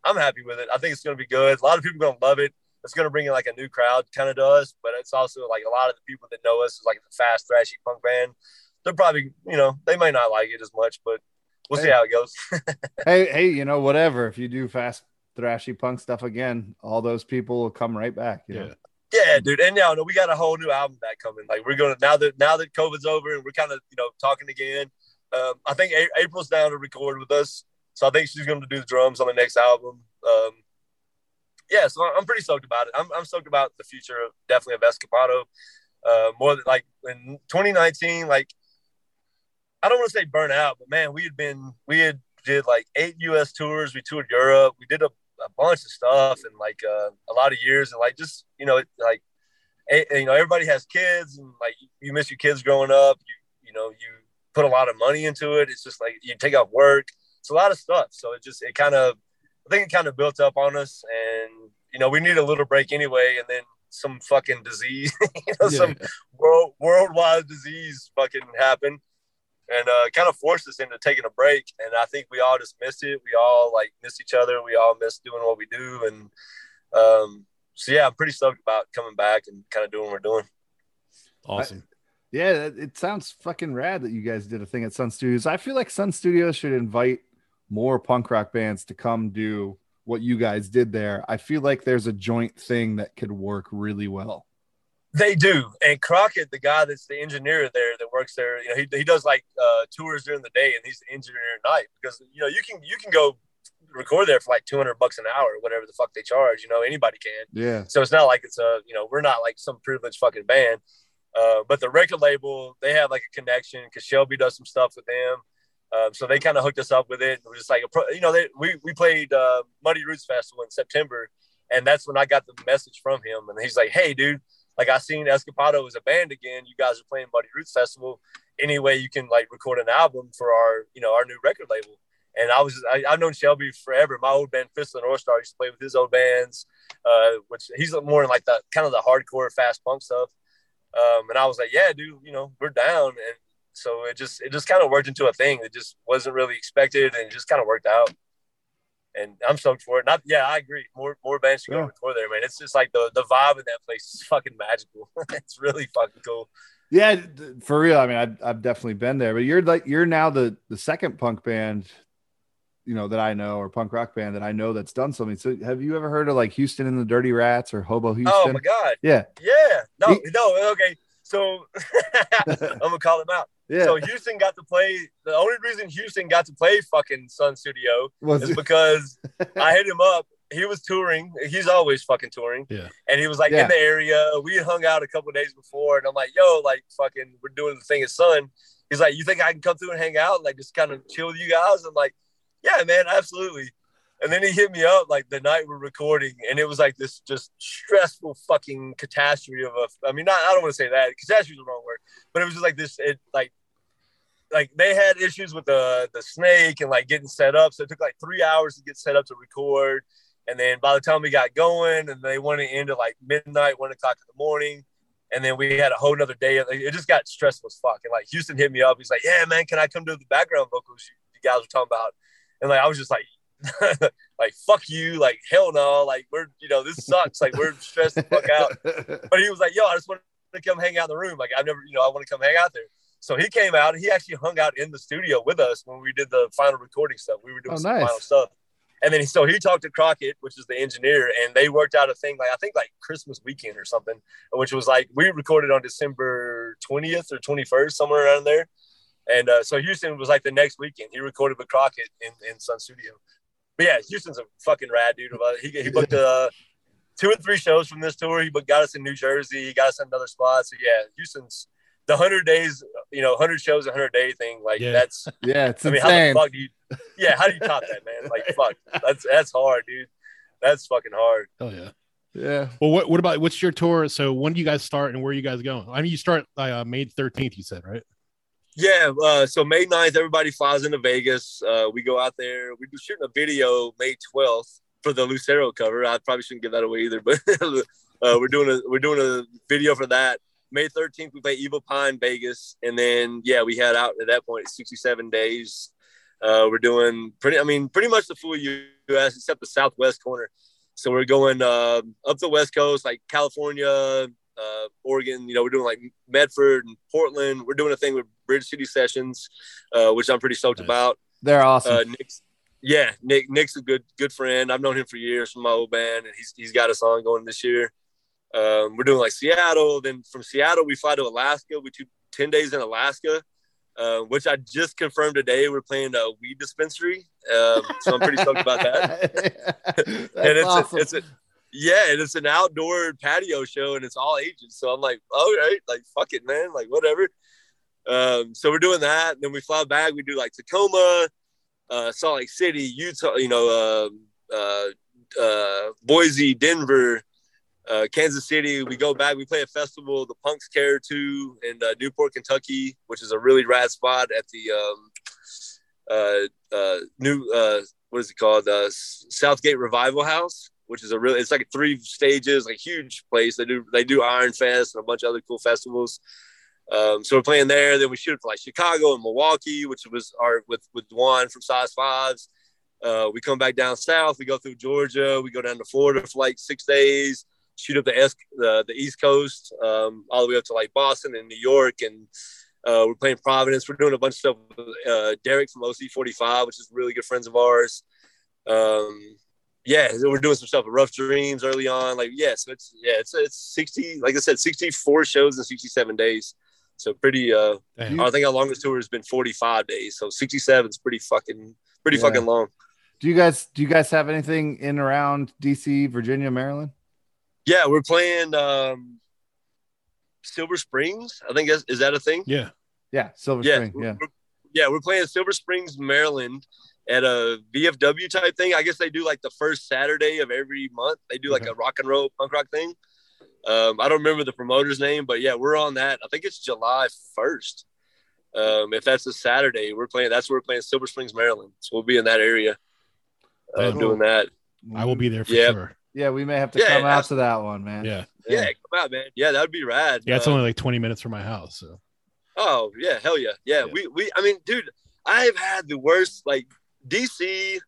[SPEAKER 4] I'm happy with it. I think it's going to be good. A lot of people are going to love it. It's going to bring in like a new crowd, kind of does, but it's also like a lot of the people that know us is like a fast, thrashy punk band. They're probably, you know, they may not like it as much, but we'll see how it goes.
[SPEAKER 3] hey, hey, you know, whatever. If you do fast thrashy punk stuff again, all those people will come right back. You know?
[SPEAKER 1] Yeah.
[SPEAKER 4] Yeah, dude. And now, no, we got a whole new album back coming. Like we're gonna now that now that COVID's over and we're kind of you know talking again. Um, I think a- April's down to record with us, so I think she's gonna do the drums on the next album. Um, yeah, so I'm pretty stoked about it. I'm, I'm stoked about the future of definitely of Escapado. Uh, more than like in 2019, like I don't want to say burn out, but man, we had been we had did like eight U.S. tours. We toured Europe. We did a, a bunch of stuff and like uh, a lot of years and like just you know like eh, you know everybody has kids and like you miss your kids growing up. You you know you put a lot of money into it. It's just like you take off work. It's a lot of stuff. So it just it kind of I think it kind of built up on us and you know we need a little break anyway and then some fucking disease you know some world worldwide disease fucking happened and uh, kind of forced us into taking a break. And I think we all just missed it. We all like miss each other. We all miss doing what we do. And um, so yeah, I'm pretty stoked about coming back and kind of doing what we're doing.
[SPEAKER 1] Awesome.
[SPEAKER 3] Yeah, it it sounds fucking rad that you guys did a thing at Sun Studios. I feel like Sun Studios should invite more punk rock bands to come do what you guys did there. I feel like there's a joint thing that could work really well.
[SPEAKER 4] They do. And Crockett, the guy that's the engineer there that works there, you know, he, he does like uh, tours during the day and he's the engineer at night because you know you can you can go record there for like 200 bucks an hour, whatever the fuck they charge. You know, anybody can.
[SPEAKER 3] Yeah.
[SPEAKER 4] So it's not like it's a, you know, we're not like some privileged fucking band. Uh, but the record label, they have like a connection because Shelby does some stuff with them. Um, so they kind of hooked us up with it. It was just like, a pro, you know, they, we, we played uh, Muddy Roots Festival in September. And that's when I got the message from him. And he's like, hey, dude, like I seen Escapado as a band again. You guys are playing Muddy Roots Festival. Anyway, you can like record an album for our, you know, our new record label. And I was I, I've known Shelby forever. My old band Fist of the Star used to play with his old bands, uh, which he's more in like the kind of the hardcore fast punk stuff. Um, and I was like, yeah, dude, you know, we're down. And so it just it just kind of worked into a thing that just wasn't really expected and just kind of worked out. And I'm stoked for it. Not yeah, I agree. More more bands should go
[SPEAKER 3] Yeah.
[SPEAKER 4] record there, man. It's just like the the vibe in that place is fucking magical. it's really fucking cool.
[SPEAKER 3] Yeah, for real. I mean, I've, I've definitely been there, but you're like you're now the the second punk band, you know, that I know or punk rock band that I know that's done something. So, have you ever heard of like Houston and the Dirty Rats or Hobo oh Houston?
[SPEAKER 4] Oh my god.
[SPEAKER 3] Yeah,
[SPEAKER 4] Yeah. No,
[SPEAKER 3] He-
[SPEAKER 4] no, okay. So I'm gonna call him out.
[SPEAKER 3] Yeah.
[SPEAKER 4] So Houston got to play. The only reason Houston got to play fucking Sun Studio
[SPEAKER 3] Was
[SPEAKER 4] is because I hit him up. He was touring. He's always fucking touring.
[SPEAKER 1] Yeah.
[SPEAKER 4] And he was like
[SPEAKER 3] Yeah.
[SPEAKER 4] in the area. We hung out a couple of days before, and I'm like, "Yo, like fucking, we're doing the thing at Sun." He's like, "You think I can come through and hang out, like just kind of chill with you guys?" I'm like, "Yeah, man, absolutely." And then he hit me up like the night we're recording, and it was like this just stressful fucking catastrophe of a. I mean, not I don't want to say that catastrophe is the wrong word, but it was just like this. It like like they had issues with the the snake and like getting set up, so it took like three hours to get set up to record. And then by the time we got going, and they wanted to end at like midnight, one o'clock in the morning. And then we had a whole nother day. It just got stressful as fuck. And like Houston hit me up. He's like, "Yeah, man, can I come do the background vocals you, you guys were talking about?" And like I was just like, "Like fuck you, like hell no, like we're you know this sucks. Like we're stressed the fuck out." But he was like, "Yo, I just want to come hang out in the room. Like I've never, you know, I want to come hang out there." So he came out. and He actually hung out in the studio with us when we did the final recording stuff. We were doing
[SPEAKER 3] Oh,
[SPEAKER 4] some
[SPEAKER 3] nice.
[SPEAKER 4] final stuff. And then so he talked to Crockett, which is the engineer, and they worked out a thing like I think like Christmas weekend or something, which was like we recorded on December 20th or 21st, somewhere around there. And uh, so Houston was like the next weekend. He recorded with Crockett in, in Sun Studio. But yeah, Houston's a fucking rad dude. He, he booked uh, two and three shows from this tour. He booked, got us in New Jersey. He got us in another spot. So yeah, Houston's the 100 days, you know, 100 shows, 100 day thing. Like
[SPEAKER 1] Yeah.
[SPEAKER 4] that's
[SPEAKER 3] yeah, it's
[SPEAKER 4] I mean, how the fuck do you? Yeah, how do you top that, man? Like, fuck, that's that's hard, dude. That's fucking hard.
[SPEAKER 1] Oh yeah.
[SPEAKER 3] yeah,
[SPEAKER 1] Well, what what about what's your tour? So when do you guys start and where are you guys going? I mean, you start uh, May 13th. You said right?
[SPEAKER 4] Yeah. Uh, so May 9th, everybody flies into Vegas. Uh, we go out there. We do shooting a video May 12th for the Lucero cover. I probably shouldn't give that away either, but uh, we're doing a we're doing a video for that. May 13th, we play Evel Pie in Vegas, and then yeah, we head out at that point. 67 days. Uh, we're doing pretty. I mean, pretty much the full U.S. except the southwest corner. So we're going uh, up the west coast, like California, uh, Oregon. You know, we're doing like Medford and Portland. We're doing a thing with Bridge City Sessions, uh, which I'm pretty stoked
[SPEAKER 1] Nice.
[SPEAKER 4] about.
[SPEAKER 3] they're awesome.
[SPEAKER 4] Uh, Nick's, yeah, Nick. Nick's a good good friend. I've known him for years from my old band, and he's he's got a song going this year. Um, we're doing like Seattle. Then from Seattle, we fly to Alaska. We do ten days in Alaska, uh, which I just confirmed today. We're playing a weed dispensary, um, so I'm pretty stoked about that.
[SPEAKER 3] That's
[SPEAKER 4] and it's
[SPEAKER 3] awesome.
[SPEAKER 4] a, it's a yeah, and it's an outdoor patio show, and it's all ages. So I'm like, all right, like fuck it, man, like whatever. Um, so we're doing that, and then we fly back. We do like Tacoma, uh, Salt Lake City, Utah, you know, um uh, uh, Boise, Denver, uh, Kansas City. We go back. We play a festival, the Punks Care Two, in uh, Newport, Kentucky, which is a really rad spot at the um, uh, new uh, what is it called? Southgate Revival House, which is a really it's like three stages, like huge place. They do they do Iron Fest and a bunch of other cool festivals. Um, so we're playing there. Then we shoot for like Chicago and Milwaukee, which was our with with Dwan from Size Fives. Uh, we come back down south. We go through Georgia. We go down to Florida for like six days. Shoot up the es- the, the East Coast, um, all the way up to like Boston and New York, and uh, we're playing Providence. We're doing a bunch of stuff with uh, Derek from Colt 45, which is really good friends of ours. Um, yeah, we're doing some stuff with Rough Dreams early on. Like, yeah, so it's yeah, it's it's 60, like I said, 64 shows in 67 days. So pretty uh
[SPEAKER 1] Damn.
[SPEAKER 4] I think our longest tour has been 45 days. So 67 is pretty fucking pretty
[SPEAKER 3] Yeah.
[SPEAKER 4] fucking long.
[SPEAKER 3] do you guys do you guys have anything in around DC, Virginia, Maryland?
[SPEAKER 4] Yeah, we're playing um Silver Springs. I think that's, is that a thing?
[SPEAKER 1] Yeah.
[SPEAKER 3] Yeah, Silver
[SPEAKER 4] yeah,
[SPEAKER 3] Spring. Yeah.
[SPEAKER 4] we're- yeah, we're playing Silver Springs, Maryland, at a VFW type thing. I guess they do like the first Saturday of every month. They do like
[SPEAKER 1] Okay.
[SPEAKER 4] a rock and roll punk rock thing. Um, I don't remember the promoter's name, but yeah, we're on that. I think it's July first. Um, if that's a Saturday, we're playing. That's where we're playing Silver Springs, Maryland. So we'll be in that area, uh,
[SPEAKER 1] Cool.
[SPEAKER 4] doing that.
[SPEAKER 1] I will be there for
[SPEAKER 4] Yeah.
[SPEAKER 1] sure.
[SPEAKER 3] Yeah, we may have to
[SPEAKER 4] Yeah,
[SPEAKER 3] come out to that one, man.
[SPEAKER 1] Yeah.
[SPEAKER 4] Yeah, come out, man. Yeah, that would be rad.
[SPEAKER 1] Yeah, it's
[SPEAKER 4] Uh,
[SPEAKER 1] only like 20 minutes from my house. So
[SPEAKER 4] Oh yeah, hell yeah. yeah,
[SPEAKER 1] Yeah.
[SPEAKER 4] We we I mean, dude, I've had the worst like DC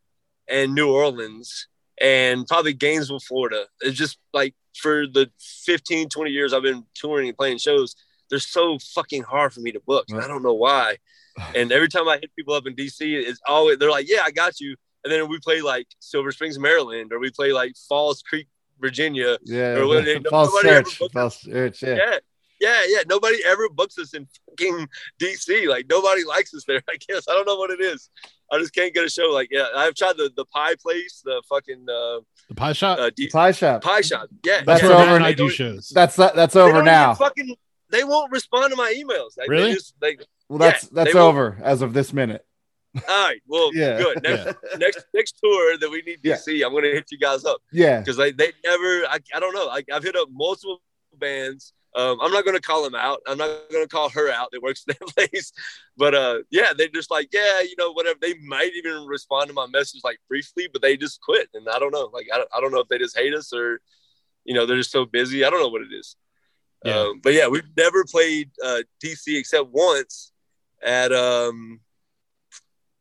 [SPEAKER 4] and New Orleans and probably Gainesville, Florida. It's just like for the 15, 20 years I've been touring and playing shows, they're so fucking hard for me to book. I don't know why. And every time I hit people up in DC, it's always they're like, "Yeah, I got you." And then we play like Silver Springs, Maryland, or we play like Falls Creek, Virginia,
[SPEAKER 3] Yeah.
[SPEAKER 4] Or when they-
[SPEAKER 3] false
[SPEAKER 4] nobody
[SPEAKER 3] search.
[SPEAKER 4] booked
[SPEAKER 3] Falls Church. Yeah.
[SPEAKER 4] yeah. Yeah, yeah. Nobody ever books us in fucking DC. Like nobody likes us there. I guess I don't know what it is. I just can't get a show. Like yeah, I've tried the the pie place, the fucking uh,
[SPEAKER 1] the pie shop.
[SPEAKER 4] uh DC
[SPEAKER 3] Pie shop.
[SPEAKER 4] pie shop. Yeah,
[SPEAKER 3] That's
[SPEAKER 4] yeah,
[SPEAKER 1] where
[SPEAKER 3] over
[SPEAKER 1] and
[SPEAKER 3] and
[SPEAKER 1] I do shows.
[SPEAKER 3] That's that's over now.
[SPEAKER 4] Fucking, they won't respond to my emails. Like,
[SPEAKER 1] Really?
[SPEAKER 4] They just, like,
[SPEAKER 3] Well, that's
[SPEAKER 4] yeah,
[SPEAKER 3] that's
[SPEAKER 4] they won't-
[SPEAKER 3] over as of this minute.
[SPEAKER 4] all right, well,
[SPEAKER 3] Yeah.
[SPEAKER 4] good. Next, next next tour that we need
[SPEAKER 3] Yeah.
[SPEAKER 4] DC, I'm gonna hit you guys up.
[SPEAKER 3] Yeah.
[SPEAKER 4] because they, they never I, I don't know I, i've hit up multiple bands um, i'm not going to call him out. I'm not going to call her out that works in that place. But uh yeah they're just like yeah you know whatever. They might even respond to my message like briefly but they just quit. And i don't know. Like i don't, I don't know if they just hate us or you know they're just so busy. I don't know what it is.
[SPEAKER 1] Yeah.
[SPEAKER 4] um, but yeah we've never played uh dc except once at um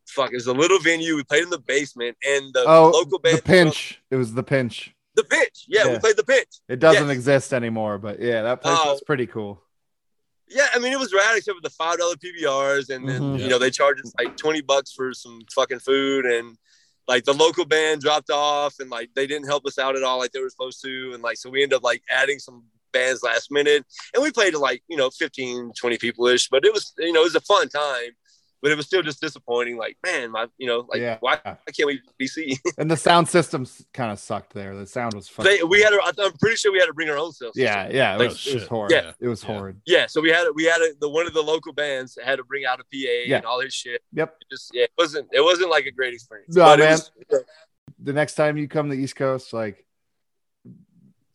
[SPEAKER 4] fuck it's a little venue. We played in the basement and the
[SPEAKER 3] Oh,
[SPEAKER 4] local band
[SPEAKER 3] the pinch. It was the pinch.
[SPEAKER 4] The pitch yeah, we played the pitch
[SPEAKER 3] It doesn't
[SPEAKER 4] Yes.
[SPEAKER 3] exist anymore, but yeah, that place
[SPEAKER 4] Oh.
[SPEAKER 3] was pretty cool.
[SPEAKER 4] Yeah, I mean it was rad except for the five dollar PBRs, and then
[SPEAKER 3] Mhm.
[SPEAKER 4] you know they charged us like twenty bucks for some fucking food, and like the local band dropped off, and like they didn't help us out at all like they were supposed to, and like so we ended up like adding some bands last minute, and we played to like you know 15, 20 people ish, but it was you know it was a fun time, but it was still just disappointing. Like man, my you know like
[SPEAKER 3] Yeah.
[SPEAKER 4] why, why can't we BC?
[SPEAKER 3] And the sound systems kind of sucked there. The sound was fun.
[SPEAKER 4] they, we had to, I'm pretty sure we had to bring our own stuff.
[SPEAKER 3] yeah, yeah, it
[SPEAKER 4] Like,
[SPEAKER 3] was, it was
[SPEAKER 1] shit.
[SPEAKER 3] horrid.
[SPEAKER 4] Yeah.
[SPEAKER 3] It was
[SPEAKER 1] Yeah.
[SPEAKER 3] horrid.
[SPEAKER 4] Yeah, so we had we had a, the one of the local bands had to bring out a PA
[SPEAKER 3] Yeah.
[SPEAKER 4] and all his shit.
[SPEAKER 3] Yep.
[SPEAKER 4] It just yeah, it wasn't it wasn't like a great experience.
[SPEAKER 3] No,
[SPEAKER 4] but
[SPEAKER 3] man.
[SPEAKER 4] was-
[SPEAKER 3] The next time you come to the East Coast, like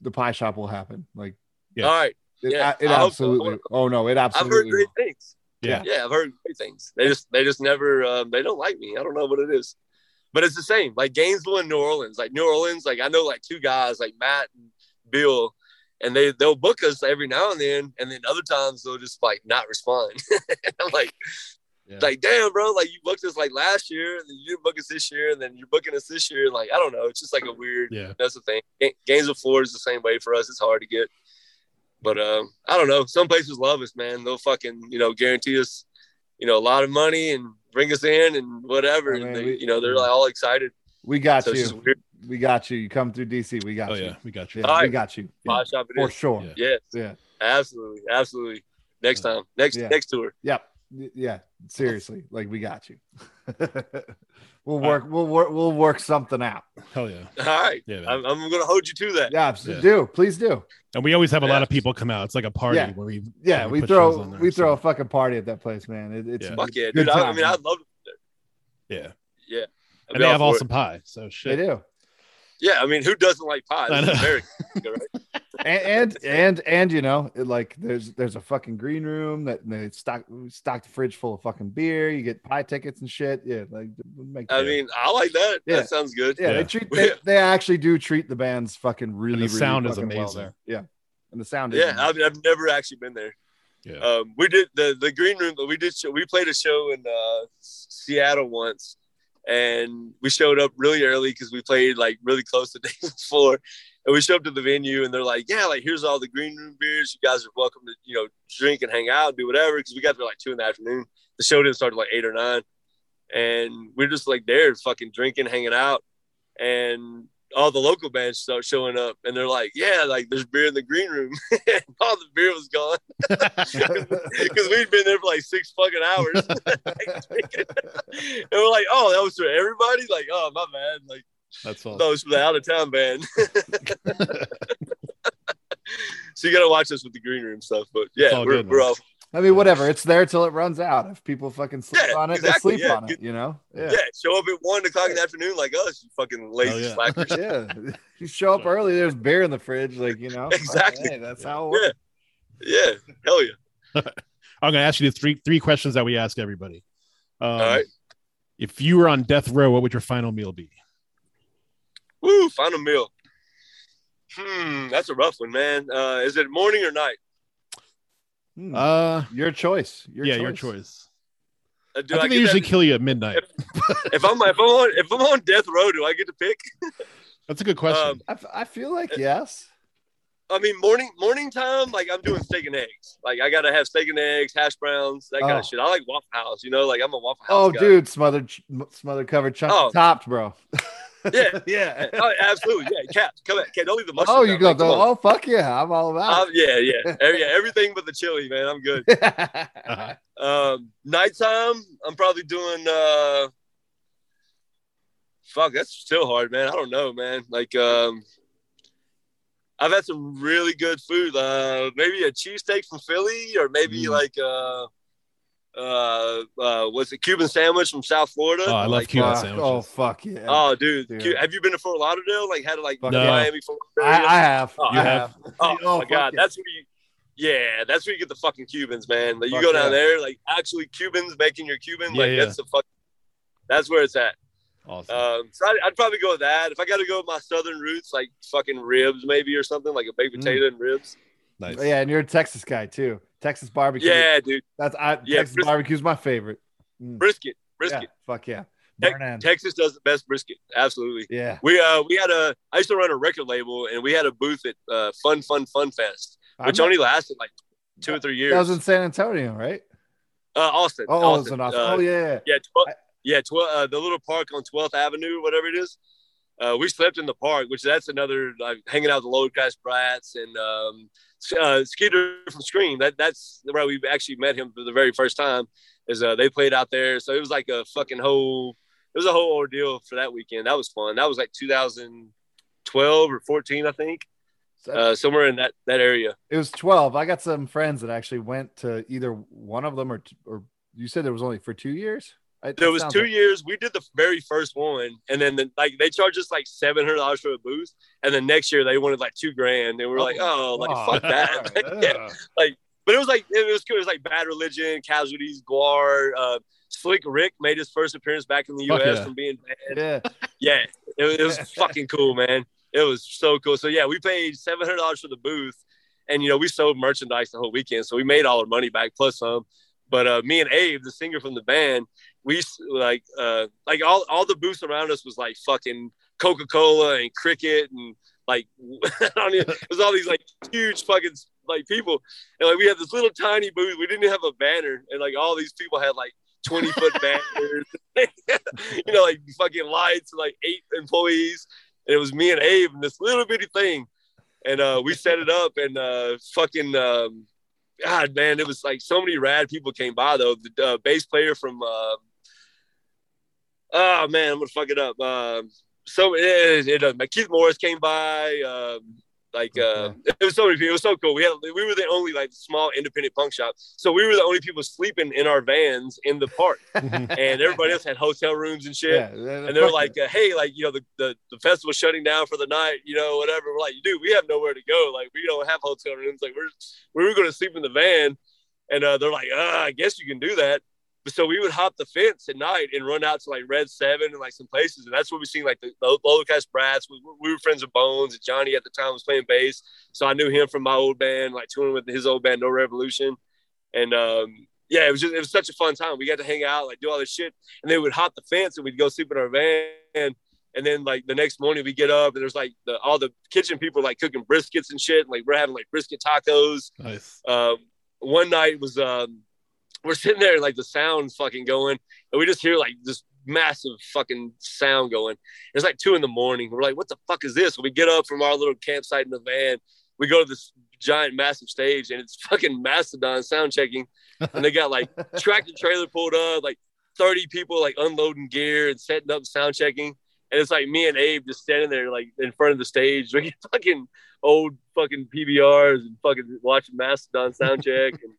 [SPEAKER 3] the pie shop will happen. Like
[SPEAKER 1] Yeah.
[SPEAKER 4] all right.
[SPEAKER 3] it,
[SPEAKER 4] Yeah,
[SPEAKER 3] it
[SPEAKER 4] I hope so.
[SPEAKER 3] absolutely. Oh no, it
[SPEAKER 4] I've heard
[SPEAKER 3] absolutely.
[SPEAKER 4] great
[SPEAKER 3] will.
[SPEAKER 4] things.
[SPEAKER 1] Yeah.
[SPEAKER 4] Yeah, I've heard great things. They just they just never um, they don't like me. I don't know what it is. But it's the same. Like Gainesville and New Orleans. Like New Orleans, like I know like two guys, like Matt and Bill, and they they'll book us every now and then, and then other times they'll just like not respond. I'm like,
[SPEAKER 1] Yeah.
[SPEAKER 4] like damn, bro, like you booked us like last year, and then you didn't book us this year, and then you're booking us this year. Like I don't know, it's just like a weird.
[SPEAKER 1] Yeah.
[SPEAKER 4] That's the thing. Ga- Gainesville, Florida is the same way for us. It's hard to get. But um, I don't know. Some places love us, man. They'll fucking, you know, guarantee us, you know, a lot of money and bring us in and whatever.
[SPEAKER 3] I mean,
[SPEAKER 4] and they,
[SPEAKER 3] we-
[SPEAKER 4] you know, they're like all excited.
[SPEAKER 3] We got
[SPEAKER 4] So
[SPEAKER 3] you. We got you. You come through DC. We got
[SPEAKER 1] Oh
[SPEAKER 3] you.
[SPEAKER 1] yeah, we got you.
[SPEAKER 3] Yeah,
[SPEAKER 4] All
[SPEAKER 3] we got you. Yeah,
[SPEAKER 4] shop it
[SPEAKER 3] for
[SPEAKER 4] is.
[SPEAKER 3] sure.
[SPEAKER 1] Yeah.
[SPEAKER 4] Yes,
[SPEAKER 3] Yeah.
[SPEAKER 4] absolutely, absolutely. Next time, next
[SPEAKER 3] Yeah.
[SPEAKER 4] next tour.
[SPEAKER 3] Yep. Y- Yeah. Seriously, like we got you. we'll work. We'll work. We'll work something out.
[SPEAKER 1] Hell yeah.
[SPEAKER 4] All right,
[SPEAKER 1] Yeah.
[SPEAKER 4] I'm, I'm gonna hold you to that.
[SPEAKER 3] Yeah. abs-
[SPEAKER 1] Yeah.
[SPEAKER 3] Do please do.
[SPEAKER 1] And we always have a lot of people come out. It's like a party
[SPEAKER 3] Yeah.
[SPEAKER 1] where we
[SPEAKER 3] Yeah.
[SPEAKER 1] where
[SPEAKER 3] We
[SPEAKER 1] put
[SPEAKER 3] throw.
[SPEAKER 1] there,
[SPEAKER 3] We throw a fucking party at that place, man. It, it's
[SPEAKER 1] Yeah.
[SPEAKER 4] Fuck yeah, dude. I, I mean,
[SPEAKER 3] man.
[SPEAKER 4] I'd love.
[SPEAKER 1] yeah.
[SPEAKER 4] Yeah, I'd
[SPEAKER 1] And they have
[SPEAKER 4] for it.
[SPEAKER 1] awesome pie. So shit They
[SPEAKER 3] do.
[SPEAKER 4] Yeah, I mean, who doesn't like pie?
[SPEAKER 1] I
[SPEAKER 4] This is
[SPEAKER 1] know.
[SPEAKER 4] America, right?
[SPEAKER 3] And and and and you know, it, like there's there's a fucking green room that they stock stock the fridge full of fucking beer. You get pie tickets and shit. Yeah, like make
[SPEAKER 4] I mean, I like that.
[SPEAKER 3] Yeah.
[SPEAKER 4] That sounds good.
[SPEAKER 3] yeah,
[SPEAKER 1] Yeah.
[SPEAKER 3] they treat they, they actually do treat the bands fucking really.
[SPEAKER 1] And the
[SPEAKER 3] really
[SPEAKER 1] sound is
[SPEAKER 3] fucking well
[SPEAKER 1] amazing.
[SPEAKER 3] there. Yeah, and the sound is
[SPEAKER 4] Yeah. I've, I've never actually been there.
[SPEAKER 1] Yeah.
[SPEAKER 4] Um, we did the the green room. We did show, we played a show in uh, Seattle once, and we showed up really early because we played like really close the day before. And we showed up to the venue, and they're like, "Yeah, like here's all the green room beers. You guys are welcome to you know drink and hang out, and do whatever." Because we got there like two in the afternoon. The show didn't start till like eight or nine, and we're just like there, fucking drinking, hanging out, and all the local bands start showing up, and they're like, "Yeah, like there's beer in the green room." and all the beer was gone because we'd been there for like six fucking hours. And we're like, oh, that was for everybody? Like, oh, my bad. Like,
[SPEAKER 1] That's all.
[SPEAKER 4] no, it's for the out of town band. so you got to watch us with the green room stuff. But yeah,
[SPEAKER 1] all
[SPEAKER 4] we're, we're
[SPEAKER 1] man.
[SPEAKER 4] all,
[SPEAKER 3] I mean, whatever. It's there till it runs out. If people fucking sleep
[SPEAKER 4] Yeah,
[SPEAKER 3] on it,
[SPEAKER 4] exactly,
[SPEAKER 3] they sleep
[SPEAKER 4] yeah.
[SPEAKER 3] on it. You know.
[SPEAKER 4] yeah.
[SPEAKER 3] Yeah.
[SPEAKER 4] show up at one o'clock in the afternoon like us, you fucking lazy
[SPEAKER 1] Hell yeah.
[SPEAKER 4] slackers.
[SPEAKER 3] Yeah. you show up early. There's beer in the fridge. Like you know.
[SPEAKER 4] Exactly.
[SPEAKER 3] Hey, that's how. It works.
[SPEAKER 4] Yeah. Yeah, hell yeah.
[SPEAKER 1] I'm going to ask you the three three questions that we ask everybody. Um,
[SPEAKER 4] All right.
[SPEAKER 1] If you were on death row, what would your final meal be?
[SPEAKER 4] Woo, final meal. Hmm, that's a rough one, man. Uh, is it morning or night?
[SPEAKER 3] Hmm.
[SPEAKER 1] Uh,
[SPEAKER 3] your choice. Your
[SPEAKER 1] yeah,
[SPEAKER 3] choice.
[SPEAKER 1] your choice.
[SPEAKER 4] Uh, do
[SPEAKER 1] I
[SPEAKER 4] I,
[SPEAKER 1] think they usually
[SPEAKER 4] that-
[SPEAKER 1] kill you at midnight.
[SPEAKER 4] if I'm if I'm on if I'm on death row, do I get to pick?
[SPEAKER 1] That's a good question.
[SPEAKER 4] Um,
[SPEAKER 3] I, f- I feel like yes.
[SPEAKER 4] I mean, morning morning time, like I'm doing steak and eggs. Like I gotta have steak and eggs, hash browns, that kind
[SPEAKER 3] Oh.
[SPEAKER 4] of shit. I like Waffle House, you know, like I'm a Waffle House.
[SPEAKER 3] Oh,
[SPEAKER 4] guy.
[SPEAKER 3] dude, smothered, ch- smothered, covered, chunk
[SPEAKER 4] Oh.
[SPEAKER 3] topped, bro.
[SPEAKER 4] Yeah.
[SPEAKER 3] yeah.
[SPEAKER 4] Oh, absolutely, yeah. Cat, come on, cat. Don't leave the mustard.
[SPEAKER 3] Oh, you
[SPEAKER 4] out,
[SPEAKER 3] go.
[SPEAKER 4] man.
[SPEAKER 3] Oh, fuck yeah! I'm all about
[SPEAKER 4] Um, yeah, yeah, Every- yeah. Everything but the chili, man. I'm good.
[SPEAKER 1] Uh-huh.
[SPEAKER 4] Um, nighttime, I'm probably doing. uh Fuck, that's still hard, man. I don't know, man. Like, um I've had some really good food. Uh Maybe a cheesesteak from Philly, or maybe
[SPEAKER 1] Mm.
[SPEAKER 4] like uh uh uh what's it Cuban sandwich from South Florida?
[SPEAKER 1] Oh, I love
[SPEAKER 4] like,
[SPEAKER 1] Cuban
[SPEAKER 3] Fuck.
[SPEAKER 1] sandwiches.
[SPEAKER 3] Oh, fuck yeah!
[SPEAKER 4] Oh, dude,
[SPEAKER 3] Dude.
[SPEAKER 4] Cu- have you been to Fort Lauderdale? Like, had like
[SPEAKER 3] Fuck
[SPEAKER 1] No.
[SPEAKER 4] Miami, Fort
[SPEAKER 3] I,
[SPEAKER 4] Lauderdale?
[SPEAKER 3] I have.
[SPEAKER 4] Oh,
[SPEAKER 3] I
[SPEAKER 1] you
[SPEAKER 3] have.
[SPEAKER 4] Oh, my god,
[SPEAKER 3] yeah.
[SPEAKER 4] that's where you. Yeah, that's where you get the fucking Cubans, man. Like you go down
[SPEAKER 3] yeah.
[SPEAKER 4] there, like actually Cubans making your Cuban,
[SPEAKER 1] Yeah,
[SPEAKER 4] like
[SPEAKER 1] yeah.
[SPEAKER 4] that's the fuck. That's where it's at.
[SPEAKER 1] Awesome.
[SPEAKER 4] Um, so I'd, I'd probably go with that. If I got to go with my southern roots, like fucking ribs, maybe or something like a baked
[SPEAKER 3] Mm.
[SPEAKER 4] potato and ribs.
[SPEAKER 1] nice.
[SPEAKER 3] Yeah, and you're a Texas guy too. Texas barbecue.
[SPEAKER 4] Yeah, dude,
[SPEAKER 3] that's I,
[SPEAKER 4] Yeah,
[SPEAKER 3] Texas
[SPEAKER 4] bris-
[SPEAKER 3] barbecue's my favorite. Mm.
[SPEAKER 4] brisket,
[SPEAKER 3] Yeah,
[SPEAKER 4] brisket.
[SPEAKER 3] fuck yeah.
[SPEAKER 4] Te- Texas does the best brisket. Absolutely.
[SPEAKER 3] Yeah.
[SPEAKER 4] We uh we had a I used to run a record label and we had a booth at uh, Fun Fun Fun Fest, which
[SPEAKER 3] I'm-
[SPEAKER 4] only lasted like two or three years.
[SPEAKER 3] That was in San Antonio, right?
[SPEAKER 4] uh, Austin.
[SPEAKER 3] Oh, it was in Austin.
[SPEAKER 4] Uh,
[SPEAKER 3] oh yeah.
[SPEAKER 4] Yeah, tw- yeah, tw- uh, the little park on 12th Avenue, whatever it is. Uh, we slept in the park, which that's another like hanging out with the Lower Class Brats and um, uh, Skeeter from Scream. That that's where we actually met him for the very first time. Is uh, they played out there, so it was like a fucking whole. It was a whole ordeal for that weekend. That was fun. That was like 2012 or 14, I think, uh, somewhere in that that area.
[SPEAKER 3] It was 12. I got some friends that actually went to either one of them or or you said there was only for 2 years? I-
[SPEAKER 4] There was two
[SPEAKER 3] like-
[SPEAKER 4] years. We did the very first one, and then the, like they charged us like seven hundred dollars for a booth, and then next year they wanted like two grand, and we were like, oh, like
[SPEAKER 3] Oh,
[SPEAKER 4] fuck that. Like, yeah. But it was like it was cool. It was like Bad Religion, Casualties, GWAR. Uh, Slick Rick made his first appearance back in the U.S.
[SPEAKER 1] yeah.
[SPEAKER 4] from being bad.
[SPEAKER 3] Yeah.
[SPEAKER 4] Yeah, it, was- it was fucking cool, man. It was so cool. So yeah, we paid seven hundred dollars for the booth, and you know we sold merchandise the whole weekend, so we made all our money back plus some. But uh, me and Abe, the singer from the band, we like uh, like all all the booths around us was like fucking Coca Cola and Cricket and like I don't even, it was all these like huge fucking like people, and like we had this little tiny booth. We didn't have a banner, and like all these people had like. 20 foot banners, you know, like fucking lights, like eight employees and it was me and Abe and this little bitty thing, and uh, we set it up and uh, fucking um, God, man, it was like so many rad people came by though. The uh, bass player from uh, oh man, I'm gonna fuck it up. Um, so it, it, uh, Keith Morris came by. Um, like uh, it was so many people. It was so cool. We had we were the only like small independent punk shop, so we were the only people sleeping in our vans in the park, and everybody else had hotel rooms and shit
[SPEAKER 3] Yeah.
[SPEAKER 4] and they're like, uh, "Hey, like you know, the, the the festival's shutting down for the night, you know, whatever." We're like, "Dude, we have nowhere to go. Like, we don't have hotel rooms. Like, we're we were going to sleep in the van." And uh, they're like, uh, "I guess you can do that." But so we would hop the fence at night and run out to like Red Seven and like some places, and that's where we seen like the, the Lower Class Brats. We, we were friends with Bones, and Johnny at the time was playing bass, so I knew him from my old band, like touring with his old band, No Revolution, and um, yeah, it was just it was such a fun time. We got to hang out, like do all this shit, and then we'd hop the fence and we'd go sleep in our van. And then like the next morning we get up and there's like the, all the kitchen people like cooking briskets and shit. Like we're having like brisket tacos.
[SPEAKER 1] nice.
[SPEAKER 4] Um, one night was um, we're sitting there like the sound's fucking going and we just hear like this massive fucking sound going. It's like two in the morning. We're like, what the fuck is this? We get up from our little campsite in the van. We go to this giant massive stage and it's fucking Mastodon sound checking. And they got like tractor trailer pulled up, like 30 people like unloading gear and setting up sound checking. And it's like me and Abe just standing there like in front of the stage drinking fucking old fucking PBRs and fucking watching Mastodon sound check. And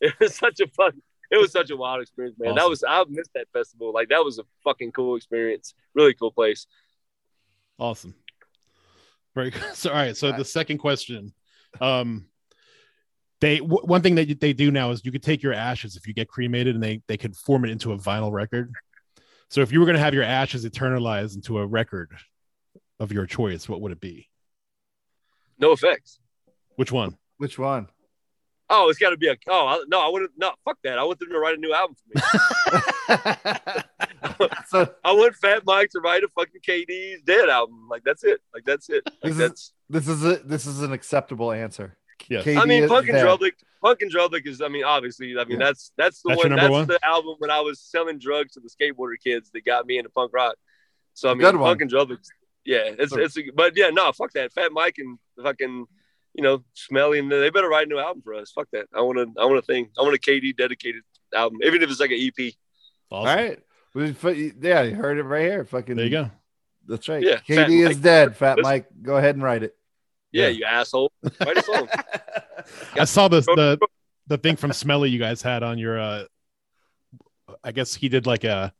[SPEAKER 4] it was such a fun it was such a wild experience, man. That was I missed that festival. Like that was a fucking cool experience. Really cool place.
[SPEAKER 1] Awesome. Very good. So, all right. So the second question, um, They w- one thing that they do now is you could take your ashes if you get cremated, and they they could form it into a vinyl record. So if you were going to have your ashes eternalized into a record of your choice, what would it be?
[SPEAKER 4] NOFX.
[SPEAKER 1] Which one?
[SPEAKER 3] Which one?
[SPEAKER 4] Oh, it's got to be a. Oh I, no, I wouldn't. No, fuck that. I want them to write a new album for me.
[SPEAKER 3] so
[SPEAKER 4] I want Fat Mike to write a fucking KD's Dead album. Like that's it. Like that's it. Like
[SPEAKER 3] This is-
[SPEAKER 4] that's.
[SPEAKER 3] this is a this is an acceptable answer.
[SPEAKER 1] Yeah.
[SPEAKER 3] KD
[SPEAKER 4] I mean,
[SPEAKER 3] is
[SPEAKER 4] Punk and
[SPEAKER 3] dead.
[SPEAKER 4] Drublic. Punk and Drublic is. I mean, obviously. I mean,
[SPEAKER 3] Yeah.
[SPEAKER 4] that's that's the
[SPEAKER 1] That's
[SPEAKER 4] one. That's
[SPEAKER 1] one?
[SPEAKER 4] the album when I was selling drugs to the skateboarder kids that got me into punk rock. So I mean,
[SPEAKER 3] Good one.
[SPEAKER 4] Punk and Drublic. Yeah, it's
[SPEAKER 3] So-
[SPEAKER 4] it's. A, but yeah, no, fuck that. Fat Mike and fucking. You know, Smelly, and they better write a new album for us. Fuck that. I want to. I want a thing. I want a KD dedicated album, even if it's like an EP.
[SPEAKER 3] All
[SPEAKER 1] Awesome.
[SPEAKER 3] right. We- fu- Yeah, you heard it right here. Fucking
[SPEAKER 1] There you go.
[SPEAKER 3] That's right.
[SPEAKER 4] Yeah,
[SPEAKER 3] KD is
[SPEAKER 4] Mike.
[SPEAKER 3] dead. Fat
[SPEAKER 4] Listen.
[SPEAKER 3] Mike, go ahead and write it.
[SPEAKER 4] Yeah,
[SPEAKER 1] Yeah.
[SPEAKER 4] you asshole. Write a song.
[SPEAKER 1] I saw this the the thing from Smelly you guys had on your. uh I guess he did like a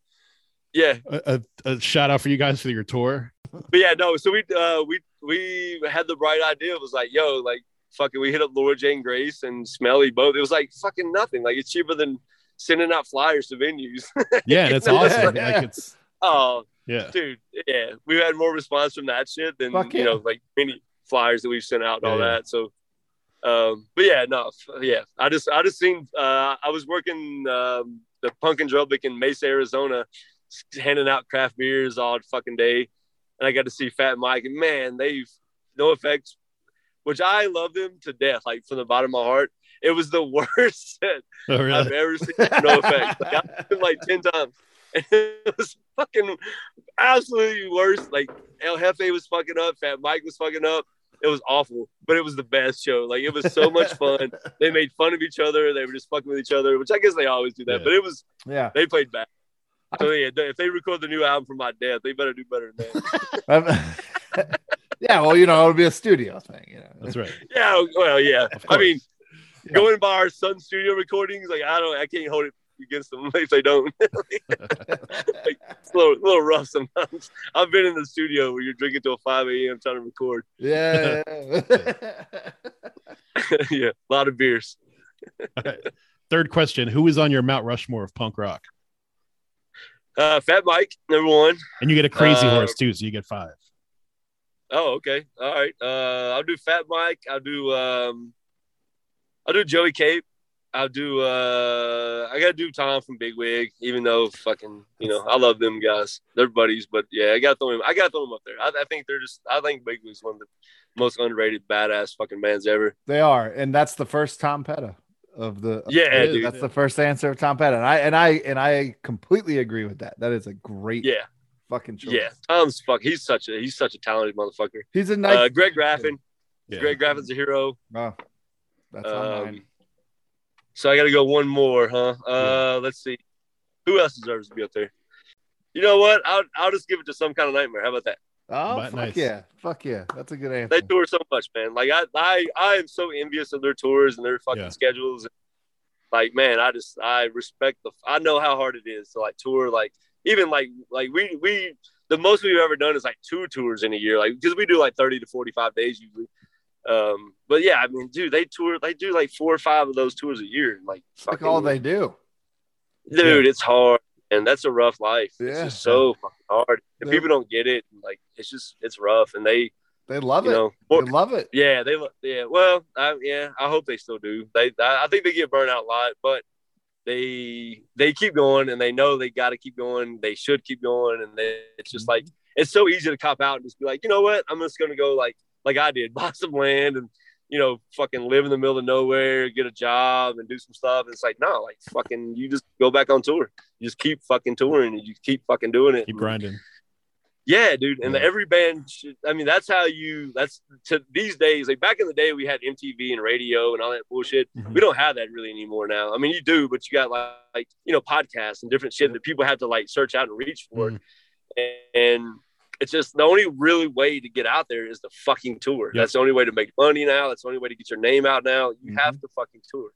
[SPEAKER 4] yeah,
[SPEAKER 1] a, a, a shout out for you guys for your tour.
[SPEAKER 4] but yeah, no. So we uh we we had the bright idea. It was like, yo, like fucking, we hit up Laura Jane Grace and Smelly both. It was like fucking nothing. Like it's cheaper than sending out flyers to venues.
[SPEAKER 1] Yeah,
[SPEAKER 4] Yeah.
[SPEAKER 1] awesome.
[SPEAKER 3] Yeah.
[SPEAKER 1] Like it's
[SPEAKER 4] oh,
[SPEAKER 1] yeah.
[SPEAKER 4] dude, yeah, we had more response from that shit than
[SPEAKER 3] Fuck
[SPEAKER 4] you
[SPEAKER 3] yeah.
[SPEAKER 4] know like many flyers that we've sent out and all
[SPEAKER 1] Yeah, yeah.
[SPEAKER 4] that. So. Um, but yeah, no, yeah. I just, I just seen. Uh, I was working um, the Punk and Drublic in Mesa, Arizona, handing out craft beers all fucking day, and I got to see Fat Mike. And man, they've NOFX, which I love them to death, like from the bottom of my heart. It was the worst set
[SPEAKER 1] Oh,
[SPEAKER 4] I've ever seen. NOFX. Like, I've seen like ten times. And it was fucking absolutely worst. Like El Hefe was fucking up, Fat Mike was fucking up. It was awful, but it was the best show. Like it was so much fun. They made fun of each other. They were just fucking with each other, which I guess they always do that.
[SPEAKER 1] Yeah.
[SPEAKER 4] But it was
[SPEAKER 3] Yeah.
[SPEAKER 4] they played bad. So yeah, if they record the new album for my death, they better do better than that.
[SPEAKER 3] Um, yeah, well, you know, it'll be a studio thing, you know.
[SPEAKER 1] That's right.
[SPEAKER 4] yeah, well, yeah. I mean,
[SPEAKER 3] Yeah.
[SPEAKER 4] going by our Sun Studio recordings, like I don't, I can't hold it against them if they don't. It's a little, a little rough sometimes. I've been in the studio where you're drinking till 5 a.m. trying to record.
[SPEAKER 3] yeah.
[SPEAKER 4] yeah, a lot of beers.
[SPEAKER 1] Third question: Who is on your Mount Rushmore of punk rock?
[SPEAKER 4] Uh, Fat Mike, number one.
[SPEAKER 1] And you get a crazy
[SPEAKER 4] Uh,
[SPEAKER 1] horse too, so you get five.
[SPEAKER 4] Oh, okay. All right. Uh, I'll do Fat Mike. I'll do um, I'll do Joey Cape. I'll do uh, I gotta do Tom from Bigwig, even though fucking you know I love them guys. They're buddies, but yeah, I gotta throw him. I gotta throw them up there. I, I think they're just. I think Bigwig's one of the most underrated badass fucking bands ever.
[SPEAKER 3] they are, and that's the first Tom Petty of the
[SPEAKER 4] Yeah,
[SPEAKER 3] It is.
[SPEAKER 4] dude.
[SPEAKER 3] That's the first answer of Tom Petty. And I and I and I completely agree with that. That is a great
[SPEAKER 4] Yeah,
[SPEAKER 3] fucking choice.
[SPEAKER 4] yeah. Tom's fuck. He's such a he's such a talented motherfucker.
[SPEAKER 3] He's a nice
[SPEAKER 4] Uh, Greg Graffin.
[SPEAKER 1] Yeah.
[SPEAKER 4] Greg Graffin's a hero.
[SPEAKER 3] Oh, that's
[SPEAKER 4] Um,
[SPEAKER 3] mine.
[SPEAKER 4] So I got to go one more, huh? Uh, Let's see. Who else deserves to be up there? You know what? I'll, I'll just give it to some kind of nightmare. How about that?
[SPEAKER 3] Oh,
[SPEAKER 1] But
[SPEAKER 3] fuck
[SPEAKER 1] nice.
[SPEAKER 3] yeah. Fuck yeah. That's a good answer.
[SPEAKER 4] They tour so much, man. Like I, I, I am so envious of their tours and their fucking
[SPEAKER 1] Yeah.
[SPEAKER 4] schedules. Like, man, I just, I respect the. I know how hard it is to like tour. Like, even like, like we, we, the most we've ever done is like two tours in a year. Like, because we do like thirty to forty-five days usually. Um, but yeah, I mean, dude, they tour. They do like four or five of those tours a year. Like,
[SPEAKER 3] It's like all they do.
[SPEAKER 4] dude it's hard and that's a rough life. It's
[SPEAKER 3] Yeah.
[SPEAKER 4] just so fucking hard. And people don't get it. Like it's just it's rough. And they
[SPEAKER 3] They love
[SPEAKER 4] you
[SPEAKER 3] it.
[SPEAKER 4] know
[SPEAKER 3] they love it.
[SPEAKER 4] yeah they yeah. Well I, yeah i hope they still do. They I, I think they get burned out a lot but they they keep going and they know they got to keep going. They should keep going. And they, it's just like mm-hmm. it's so easy to cop out and just be like you know what? I'm just gonna go like like i did buy some land and you know fucking live in the middle of nowhere get a job and do some stuff and it's like no like fucking you just go back on tour you just keep fucking touring and you keep fucking doing it
[SPEAKER 1] Keep grinding.
[SPEAKER 4] yeah, dude. And
[SPEAKER 1] Yeah.
[SPEAKER 4] every band, should, I mean, that's how you, that's to these days, like back in the day, we had MTV and radio and all that bullshit.
[SPEAKER 1] Mhm.
[SPEAKER 4] We don't have that really anymore now. I mean, you do, but you got like, like you know, podcasts and different shit that people have to like search out and reach for.
[SPEAKER 1] Mhm.
[SPEAKER 4] And it's just the only really way to get out there is the fucking tour.
[SPEAKER 1] Yep.
[SPEAKER 4] That's the only way to make money now. That's the only way to get your name out now. You
[SPEAKER 3] Mhm.
[SPEAKER 4] have to fucking tour.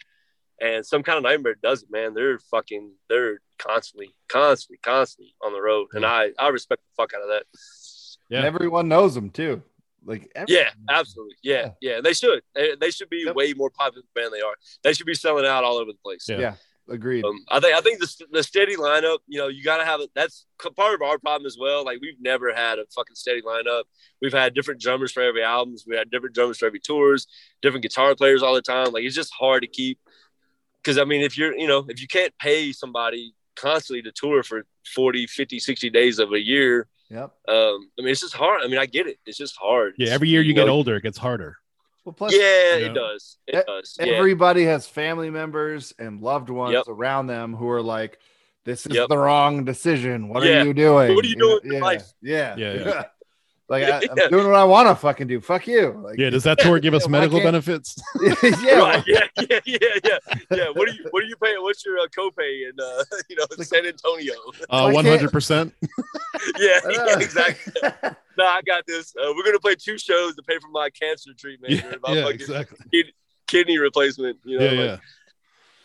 [SPEAKER 4] And some kind of nightmare does it, man. They're fucking, they're constantly, constantly, constantly on the road. And I, I respect the fuck out of that.
[SPEAKER 1] Yeah.
[SPEAKER 3] And everyone knows them too. Like every-
[SPEAKER 4] Yeah, absolutely. Yeah, yeah. They should. They, they should be
[SPEAKER 3] Yep.
[SPEAKER 4] way more popular than they are. They should be selling out all over the place.
[SPEAKER 1] Yeah.
[SPEAKER 3] yeah, agreed.
[SPEAKER 4] Um, I think I think the, the steady lineup. You know, you got to have it. That's part of our problem as well. Like we've never had a fucking steady lineup. We've had different drummers for every albums. We had different drummers for every tours. Different guitar players all the time. Like it's just hard to keep. Because I mean, if you're, you know, if you can't pay somebody constantly to tour for 40, 50, 60 days of a year,
[SPEAKER 3] Yep.
[SPEAKER 4] um, I mean, it's just hard. I mean, I get it. It's just hard.
[SPEAKER 1] Yeah, every year you get
[SPEAKER 4] know?
[SPEAKER 1] older, it gets harder.
[SPEAKER 3] Well, plus
[SPEAKER 4] Yeah,
[SPEAKER 1] you
[SPEAKER 4] it does. It does. Yeah.
[SPEAKER 3] everybody has family members and loved ones
[SPEAKER 4] Yep.
[SPEAKER 3] around them who are like, "This is
[SPEAKER 4] Yep.
[SPEAKER 3] the wrong decision. What
[SPEAKER 4] Yeah.
[SPEAKER 3] are you doing?
[SPEAKER 4] What are you doing with your
[SPEAKER 3] yeah,
[SPEAKER 4] life?"
[SPEAKER 3] Yeah,
[SPEAKER 1] Yeah, yeah.
[SPEAKER 3] like I, I'm
[SPEAKER 4] Yeah.
[SPEAKER 3] doing what I want to fucking do. Fuck you. Like,
[SPEAKER 1] Yeah, does that tour give us medical benefits?
[SPEAKER 3] yeah,
[SPEAKER 4] right. Yeah, yeah, yeah, yeah, yeah. What are you What are you paying? What's your uh, copay in uh, you know San Antonio?
[SPEAKER 1] Uh,
[SPEAKER 3] Why
[SPEAKER 1] one
[SPEAKER 3] can't-
[SPEAKER 1] hundred percent.
[SPEAKER 4] yeah,
[SPEAKER 3] I know.
[SPEAKER 4] yeah, exactly. No, I got this. Uh, we're gonna play two shows to pay for my cancer treatment.
[SPEAKER 1] Yeah,
[SPEAKER 4] or my
[SPEAKER 1] yeah,
[SPEAKER 4] fucking
[SPEAKER 1] exactly.
[SPEAKER 4] kidney replacement. You know,
[SPEAKER 1] Yeah,
[SPEAKER 4] like,
[SPEAKER 1] yeah.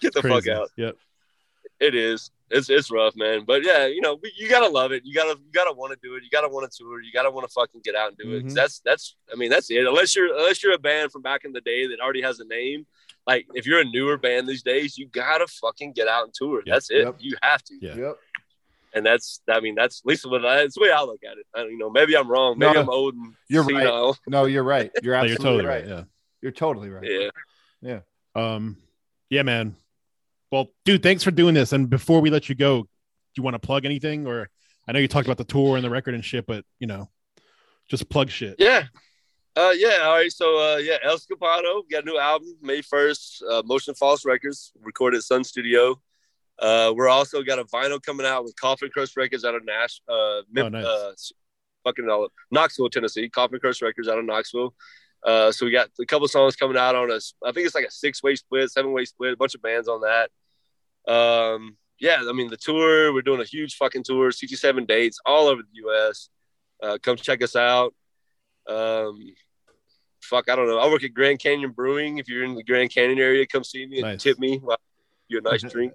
[SPEAKER 4] get the fuck out.
[SPEAKER 1] Yep.
[SPEAKER 4] It is. It's it's rough, man. But yeah, you know, you gotta love it. You gotta you gotta want to do it. You gotta want to tour. You gotta want to fucking get out and do it. 'Cause
[SPEAKER 3] Mhm.
[SPEAKER 4] That's that's. I mean, that's it. Unless you're unless you're a band from back in the day that already has a name. Like if you're a newer band these days, you gotta fucking get out and tour.
[SPEAKER 1] Yep.
[SPEAKER 4] That's it.
[SPEAKER 3] Yep.
[SPEAKER 4] You have to.
[SPEAKER 1] Yeah.
[SPEAKER 3] Yep.
[SPEAKER 4] And that's. I mean, that's at least what I, that's the way I look at it. I don't you know. Maybe I'm wrong. Maybe
[SPEAKER 3] No,
[SPEAKER 4] I'm old and
[SPEAKER 3] you're right.
[SPEAKER 4] senile.
[SPEAKER 3] No, you're right. You're
[SPEAKER 1] No,
[SPEAKER 3] absolutely
[SPEAKER 1] you're totally
[SPEAKER 3] right.
[SPEAKER 1] right.
[SPEAKER 3] You're totally right.
[SPEAKER 4] Yeah. Yeah.
[SPEAKER 1] Um, yeah, man. Well, dude, thanks for doing this. And before we let you go, do you want to plug anything? Or I know you talked about the tour and the record and shit, but you know, just plug shit.
[SPEAKER 4] Yeah. Uh, yeah. All right. So, uh, yeah, El Escapado got a new album May 1st, uh, Motion False Records, recorded at Sun Studio. Uh, we're also got a vinyl coming out with Coffin Crush Records out of Nash, uh,
[SPEAKER 1] Oh, nice.
[SPEAKER 4] uh, fucking Knoxville, Tennessee. Coffin Crush Records out of Knoxville. Uh, so we got a couple songs coming out on us. I think it's like a six way split, seven way split, a bunch of bands on that. Um, yeah, I mean the tour. We're doing a huge fucking tour, 67 dates all over the U.S. Uh, come check us out. Um, fuck, I don't know. I work at Grand Canyon Brewing. If you're in the Grand Canyon area, come see me and
[SPEAKER 1] Nice.
[SPEAKER 4] tip me. Well, you a nice drink.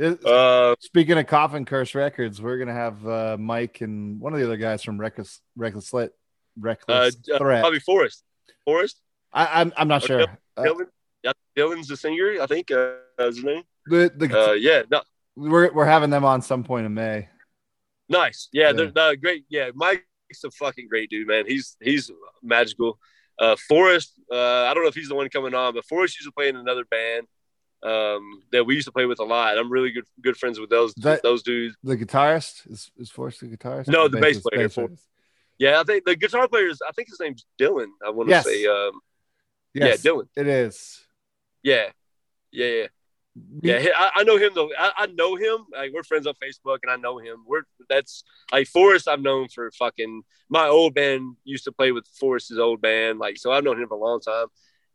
[SPEAKER 4] Uh,
[SPEAKER 3] Speaking of Coffin Curse Records, we're gonna have uh, Mike and one of the other guys from Reckless Reckless Lit Reckless
[SPEAKER 4] uh,
[SPEAKER 3] Threat.
[SPEAKER 4] probably Forrest. Forrest.
[SPEAKER 3] I, I'm I'm not
[SPEAKER 4] Or
[SPEAKER 3] sure. Uh,
[SPEAKER 4] Dylan. Yeah, Dylan's the singer. I think uh, is his name.
[SPEAKER 3] the the
[SPEAKER 4] Uh, yeah. No,
[SPEAKER 3] we're we're having them on some point in May.
[SPEAKER 4] Nice. Yeah,
[SPEAKER 3] Yeah.
[SPEAKER 4] they're, they're great. Yeah, Mike's a fucking great dude, man. He's he's magical. Uh, Forrest, uh, I don't know if he's the one coming on, but Forrest used to play in another band um, that we used to play with a lot. I'm really good good friends with those
[SPEAKER 3] That-
[SPEAKER 4] those dudes.
[SPEAKER 3] The guitarist is is Forrest the guitarist?
[SPEAKER 4] No,
[SPEAKER 3] Or
[SPEAKER 4] the bass
[SPEAKER 3] bassist?
[SPEAKER 4] player,
[SPEAKER 3] Bassist.
[SPEAKER 4] Yeah, I think the guitar player is. I think his name's Dylan. I want to
[SPEAKER 3] Yes.
[SPEAKER 4] say. Um,
[SPEAKER 3] Yes,
[SPEAKER 4] Yeah, Dylan.
[SPEAKER 3] It is.
[SPEAKER 4] Yeah, yeah, yeah. Yeah, I, I know him though. I, I know him. Like we're friends on Facebook, and I know him. We're that's like Forrest. I've known for fucking my old band used to play with Forrest's old band. Like so, I've known him for a long time.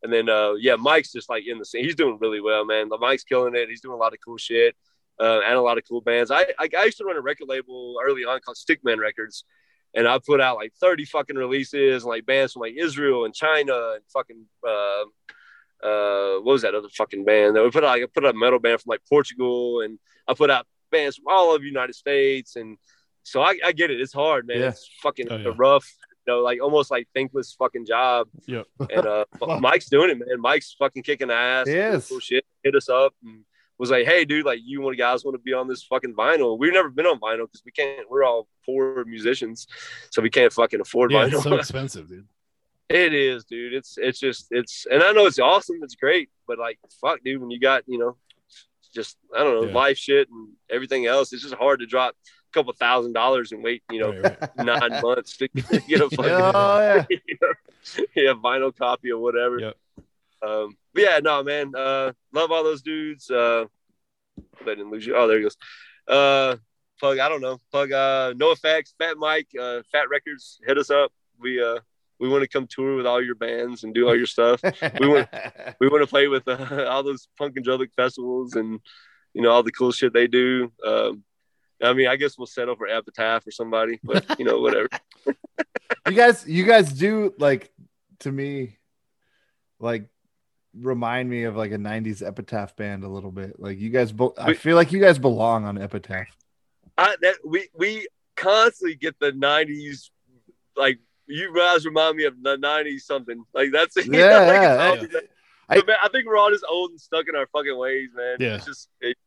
[SPEAKER 4] And then uh, yeah, Mike's just like in the scene. He's doing really well, man. The Mike's killing it. He's doing a lot of cool shit uh, and a lot of cool bands. I, I I used to run a record label early on called Stickman Records, and I put out like thirty fucking releases and like bands from like Israel and China and fucking. Uh, uh, what was that other fucking band? That we put out, I put out a metal band from like Portugal, and I put out bands from all of the United States, and so I, I get it. It's hard, man.
[SPEAKER 3] Yeah.
[SPEAKER 4] It's fucking
[SPEAKER 1] Oh, yeah.
[SPEAKER 4] rough, you know, like almost like thankless fucking job.
[SPEAKER 1] Yeah.
[SPEAKER 4] And uh, Mike's doing it, man. Mike's fucking kicking ass.
[SPEAKER 3] Is.
[SPEAKER 4] Cool shit. Hit us up and was like, hey, dude, like you want guys want to be on this fucking vinyl? We've never been on vinyl because we can't. We're all poor musicians, so we can't fucking afford
[SPEAKER 1] Yeah,
[SPEAKER 4] vinyl.
[SPEAKER 1] it's so expensive, dude.
[SPEAKER 4] It is, dude. It's it's just it's and I know it's awesome, it's great, but like fuck, dude, when you got, you know, just I don't know,
[SPEAKER 1] Yeah.
[SPEAKER 4] life shit and everything else, it's just hard to drop a couple thousand dollars and wait, you know,
[SPEAKER 1] Right, right.
[SPEAKER 4] nine months to get a oh, fucking
[SPEAKER 3] Oh yeah.
[SPEAKER 4] you know, yeah, vinyl copy or whatever.
[SPEAKER 1] Yep.
[SPEAKER 4] Um but yeah, no man, uh love all those dudes. Uh I didn't lose you. Oh, there he goes. Uh plug, I don't know, plug uh NOFX, Fat Mike, uh Fat Wreck Chords, hit us up. We uh we want to come tour with all your bands and do all your stuff. We want we want to play with uh, all those punk and Drublic festivals and you know all the cool shit they do. Um, I mean, I guess we'll settle for Epitaph or somebody, but you know, whatever.
[SPEAKER 3] you guys you guys do like to me like remind me of like a 90s epitaph band a little bit like you guys bo- i feel like you guys belong on epitaph
[SPEAKER 4] I, that we we constantly get the '90s like you guys remind me of the '90s something. Like that's you know,
[SPEAKER 3] Yeah,
[SPEAKER 4] like, it's
[SPEAKER 3] yeah.
[SPEAKER 4] always that-
[SPEAKER 3] I-
[SPEAKER 4] But, man, I think we're all just old and stuck in our fucking ways, man.
[SPEAKER 1] Yeah.
[SPEAKER 4] It's just it,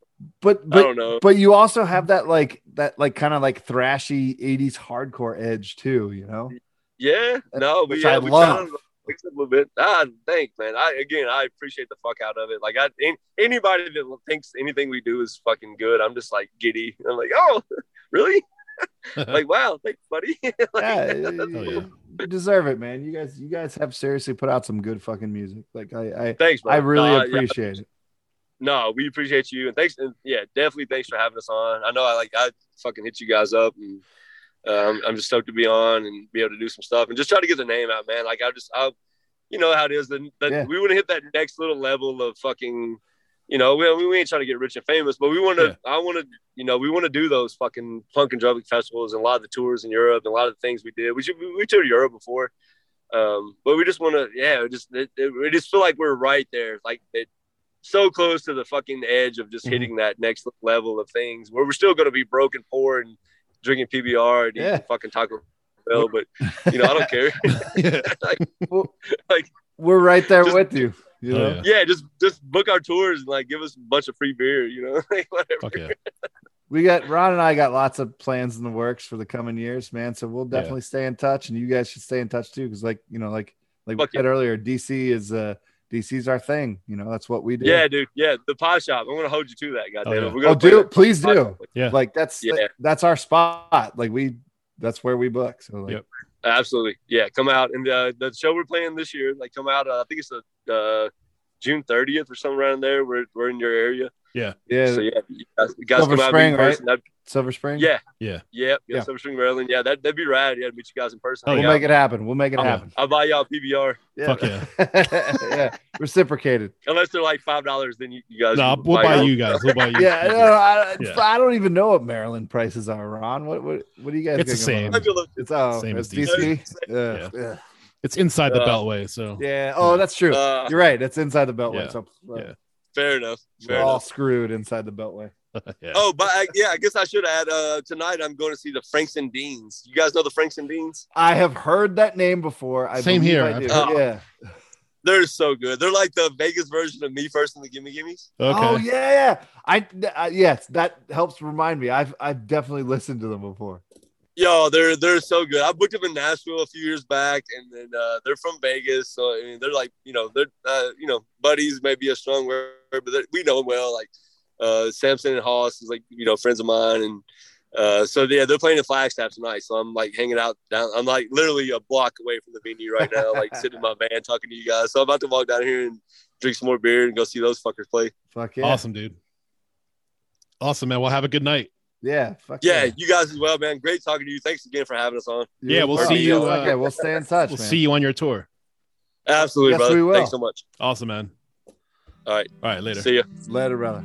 [SPEAKER 3] But
[SPEAKER 4] I
[SPEAKER 3] but
[SPEAKER 4] don't know.
[SPEAKER 3] but you also have that like that like kind of like thrashy 80s hardcore edge too, you know?
[SPEAKER 4] Yeah, no, we,
[SPEAKER 3] which
[SPEAKER 4] yeah,
[SPEAKER 3] I
[SPEAKER 4] we
[SPEAKER 3] love.
[SPEAKER 4] kinda mixed it a little bit. Ah, thanks, man. I again, I appreciate the fuck out of it. Like, I an- anybody that thinks anything we do is fucking good, I'm just like giddy. I'm like, oh, really? like, wow, thanks, buddy. Like,
[SPEAKER 3] Yeah,
[SPEAKER 4] that's
[SPEAKER 3] you,
[SPEAKER 1] yeah.
[SPEAKER 3] you deserve it, man. You guys you guys have seriously put out some good fucking music. Like I I,
[SPEAKER 4] Thanks, bro.
[SPEAKER 3] I really
[SPEAKER 4] Nah, yeah,
[SPEAKER 3] appreciate it.
[SPEAKER 4] no, we appreciate you and thanks. And yeah, definitely thanks for having us on. I know I like I fucking hit you guys up and um, I'm just stoked to be on and be able to do some stuff and just try to get the name out, man. Like I just I, you know how it is. The,
[SPEAKER 3] Yeah.
[SPEAKER 4] we want to hit that next little level of fucking. You know, we, we ain't trying to get rich and famous, but we want to. I want to. You know, we want to do those fucking punk and drum festivals and a lot of the tours in Europe and a lot of the things we did. We should, we, we toured Europe before, um, but we just want to. Yeah, it just it, it, we just feel like we're right there. Like it, so close to the fucking edge of just
[SPEAKER 3] Mhm.
[SPEAKER 4] hitting that next level of things where we're still going to be broken poor and drinking PBR and
[SPEAKER 3] Yeah.
[SPEAKER 4] eating fucking Taco Bell, but you know I don't care. like,
[SPEAKER 3] Well,
[SPEAKER 4] like
[SPEAKER 3] We're right there
[SPEAKER 4] Just-
[SPEAKER 3] with you. You
[SPEAKER 1] Oh, yeah.
[SPEAKER 4] yeah, just just book our tours and like give us a bunch of free beer, you know, like whatever.
[SPEAKER 1] Yeah.
[SPEAKER 3] We got Ron and I got lots of plans in the works for the coming years, man. So we'll
[SPEAKER 1] Yeah.
[SPEAKER 3] definitely stay in touch, and you guys should stay in touch too, because like you know, like like
[SPEAKER 4] Fuck
[SPEAKER 3] we said earlier, DC is uh DC's our thing. You know, that's what we do.
[SPEAKER 4] Yeah, dude. Yeah, the pie shop. I'm gonna hold you to that, goddamn
[SPEAKER 1] yeah.
[SPEAKER 4] it. We're gonna
[SPEAKER 3] Oh, do
[SPEAKER 4] that
[SPEAKER 3] please do.
[SPEAKER 4] shop.
[SPEAKER 1] Yeah.
[SPEAKER 3] Like that's
[SPEAKER 4] Yeah.
[SPEAKER 3] that's our spot. Like we that's where we book. So like
[SPEAKER 1] Yep.
[SPEAKER 4] Absolutely. Yeah, come out and uh, the show we're playing this year, like come out. Uh, I think it's the uh, June 30th or something around there. We're we're in your area.
[SPEAKER 3] Yeah,
[SPEAKER 4] So yeah, you guys, you guys
[SPEAKER 3] Silver
[SPEAKER 4] come
[SPEAKER 3] Spring,
[SPEAKER 4] meet in
[SPEAKER 3] right?
[SPEAKER 4] person. That'd-
[SPEAKER 3] Silver Spring.
[SPEAKER 4] Yeah.
[SPEAKER 1] Yeah.
[SPEAKER 4] Yeah, yeah,
[SPEAKER 3] Yeah.
[SPEAKER 4] Silver Spring, Maryland. Yeah, that that'd be rad. Yeah, to meet you guys in person.
[SPEAKER 1] Oh,
[SPEAKER 3] we'll
[SPEAKER 4] Hang out.
[SPEAKER 3] make it happen. We'll make it
[SPEAKER 4] I'll,
[SPEAKER 3] happen.
[SPEAKER 4] I'll buy y'all PBR.
[SPEAKER 3] Yeah.
[SPEAKER 1] Fuck yeah.
[SPEAKER 3] yeah, reciprocated.
[SPEAKER 4] Unless they're like five dollars, then you, you guys.
[SPEAKER 1] No,
[SPEAKER 4] can
[SPEAKER 1] we'll buy
[SPEAKER 4] your own.
[SPEAKER 1] you guys. We'll buy you.
[SPEAKER 3] Yeah, no, I,
[SPEAKER 1] Yeah.
[SPEAKER 3] I don't even know what Maryland prices are, Ron. What what what do you guys?
[SPEAKER 1] It's the same.
[SPEAKER 4] I feel like-
[SPEAKER 3] It's oh,
[SPEAKER 1] Same
[SPEAKER 3] it's
[SPEAKER 1] as
[SPEAKER 3] DC.
[SPEAKER 4] DC.
[SPEAKER 3] Yeah. Yeah.
[SPEAKER 1] It's inside the
[SPEAKER 4] Uh,
[SPEAKER 1] Beltway, so
[SPEAKER 3] Yeah. Oh, that's true.
[SPEAKER 4] Uh,
[SPEAKER 3] You're right. It's inside the beltway.
[SPEAKER 1] Yeah.
[SPEAKER 3] So uh,
[SPEAKER 1] Yeah.
[SPEAKER 4] Fair enough.
[SPEAKER 3] we're
[SPEAKER 4] Fair
[SPEAKER 3] all screwed inside the beltway.
[SPEAKER 1] yeah.
[SPEAKER 4] Oh, but I, yeah, I guess I should add. Uh, tonight I'm going to see the Franks and Deans. You guys know the Franks and Deans?
[SPEAKER 3] I have heard that name before. I
[SPEAKER 1] Same here.
[SPEAKER 3] I
[SPEAKER 1] I've
[SPEAKER 3] do.
[SPEAKER 4] heard-
[SPEAKER 3] yeah.
[SPEAKER 4] They're so good. They're like the Vegas version of me first and the Gimme Gimmes.
[SPEAKER 1] okay.
[SPEAKER 3] Oh yeah, yeah. I uh, yes, that helps remind me. I've I've definitely listened to them before.
[SPEAKER 4] Yo, they're they're so good. I booked them in Nashville a few years back, and then uh, they're from Vegas, so I mean, they're like you know they're uh, you know buddies may be a strong word, but we know them well. Like uh, Samson and Hoss is like you know friends of mine, and uh, so yeah, they're playing in Flagstaff tonight. So I'm like hanging out down. I'm like literally a block away from the venue right now, like sitting in my van talking to you guys. So I'm about to walk down here and drink some more beer and go see those fuckers play.
[SPEAKER 3] Fuck yeah.
[SPEAKER 1] Awesome, dude. Awesome, man. Well, have a good night.
[SPEAKER 3] Yeah. Fuck
[SPEAKER 4] Yeah, you guys as well, man. Great talking to you. Thanks again for having us on.
[SPEAKER 1] Yeah, we'll
[SPEAKER 3] Fuck
[SPEAKER 1] see you,
[SPEAKER 3] Fuck
[SPEAKER 1] uh,
[SPEAKER 3] yeah, we'll stay in touch.
[SPEAKER 1] We'll
[SPEAKER 3] man.
[SPEAKER 1] see you on your tour.
[SPEAKER 4] Absolutely,
[SPEAKER 3] Yes,
[SPEAKER 4] brother.
[SPEAKER 3] we will.
[SPEAKER 4] Thanks so much.
[SPEAKER 1] Awesome, man.
[SPEAKER 4] All right.
[SPEAKER 1] All right, later.
[SPEAKER 4] See you.
[SPEAKER 3] later, brother.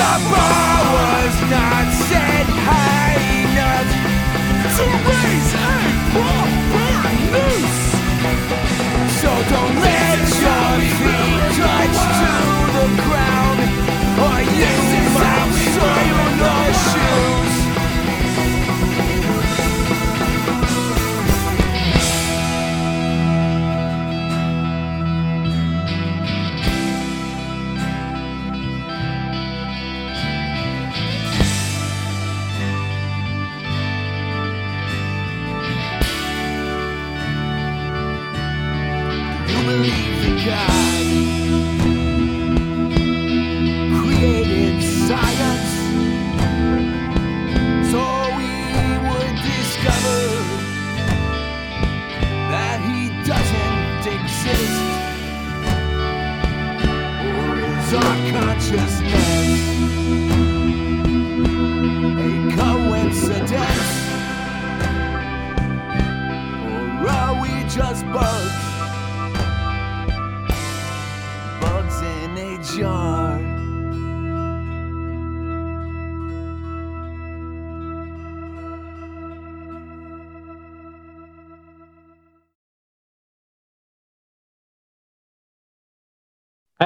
[SPEAKER 6] The bar was not set high enough to raise a proper. So don't let your feet touch to the ground, or you might soil your shoes.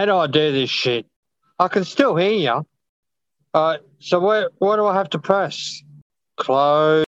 [SPEAKER 7] How do I do this shit? I can still hear you. Uh, so where, what do I have to press? Close.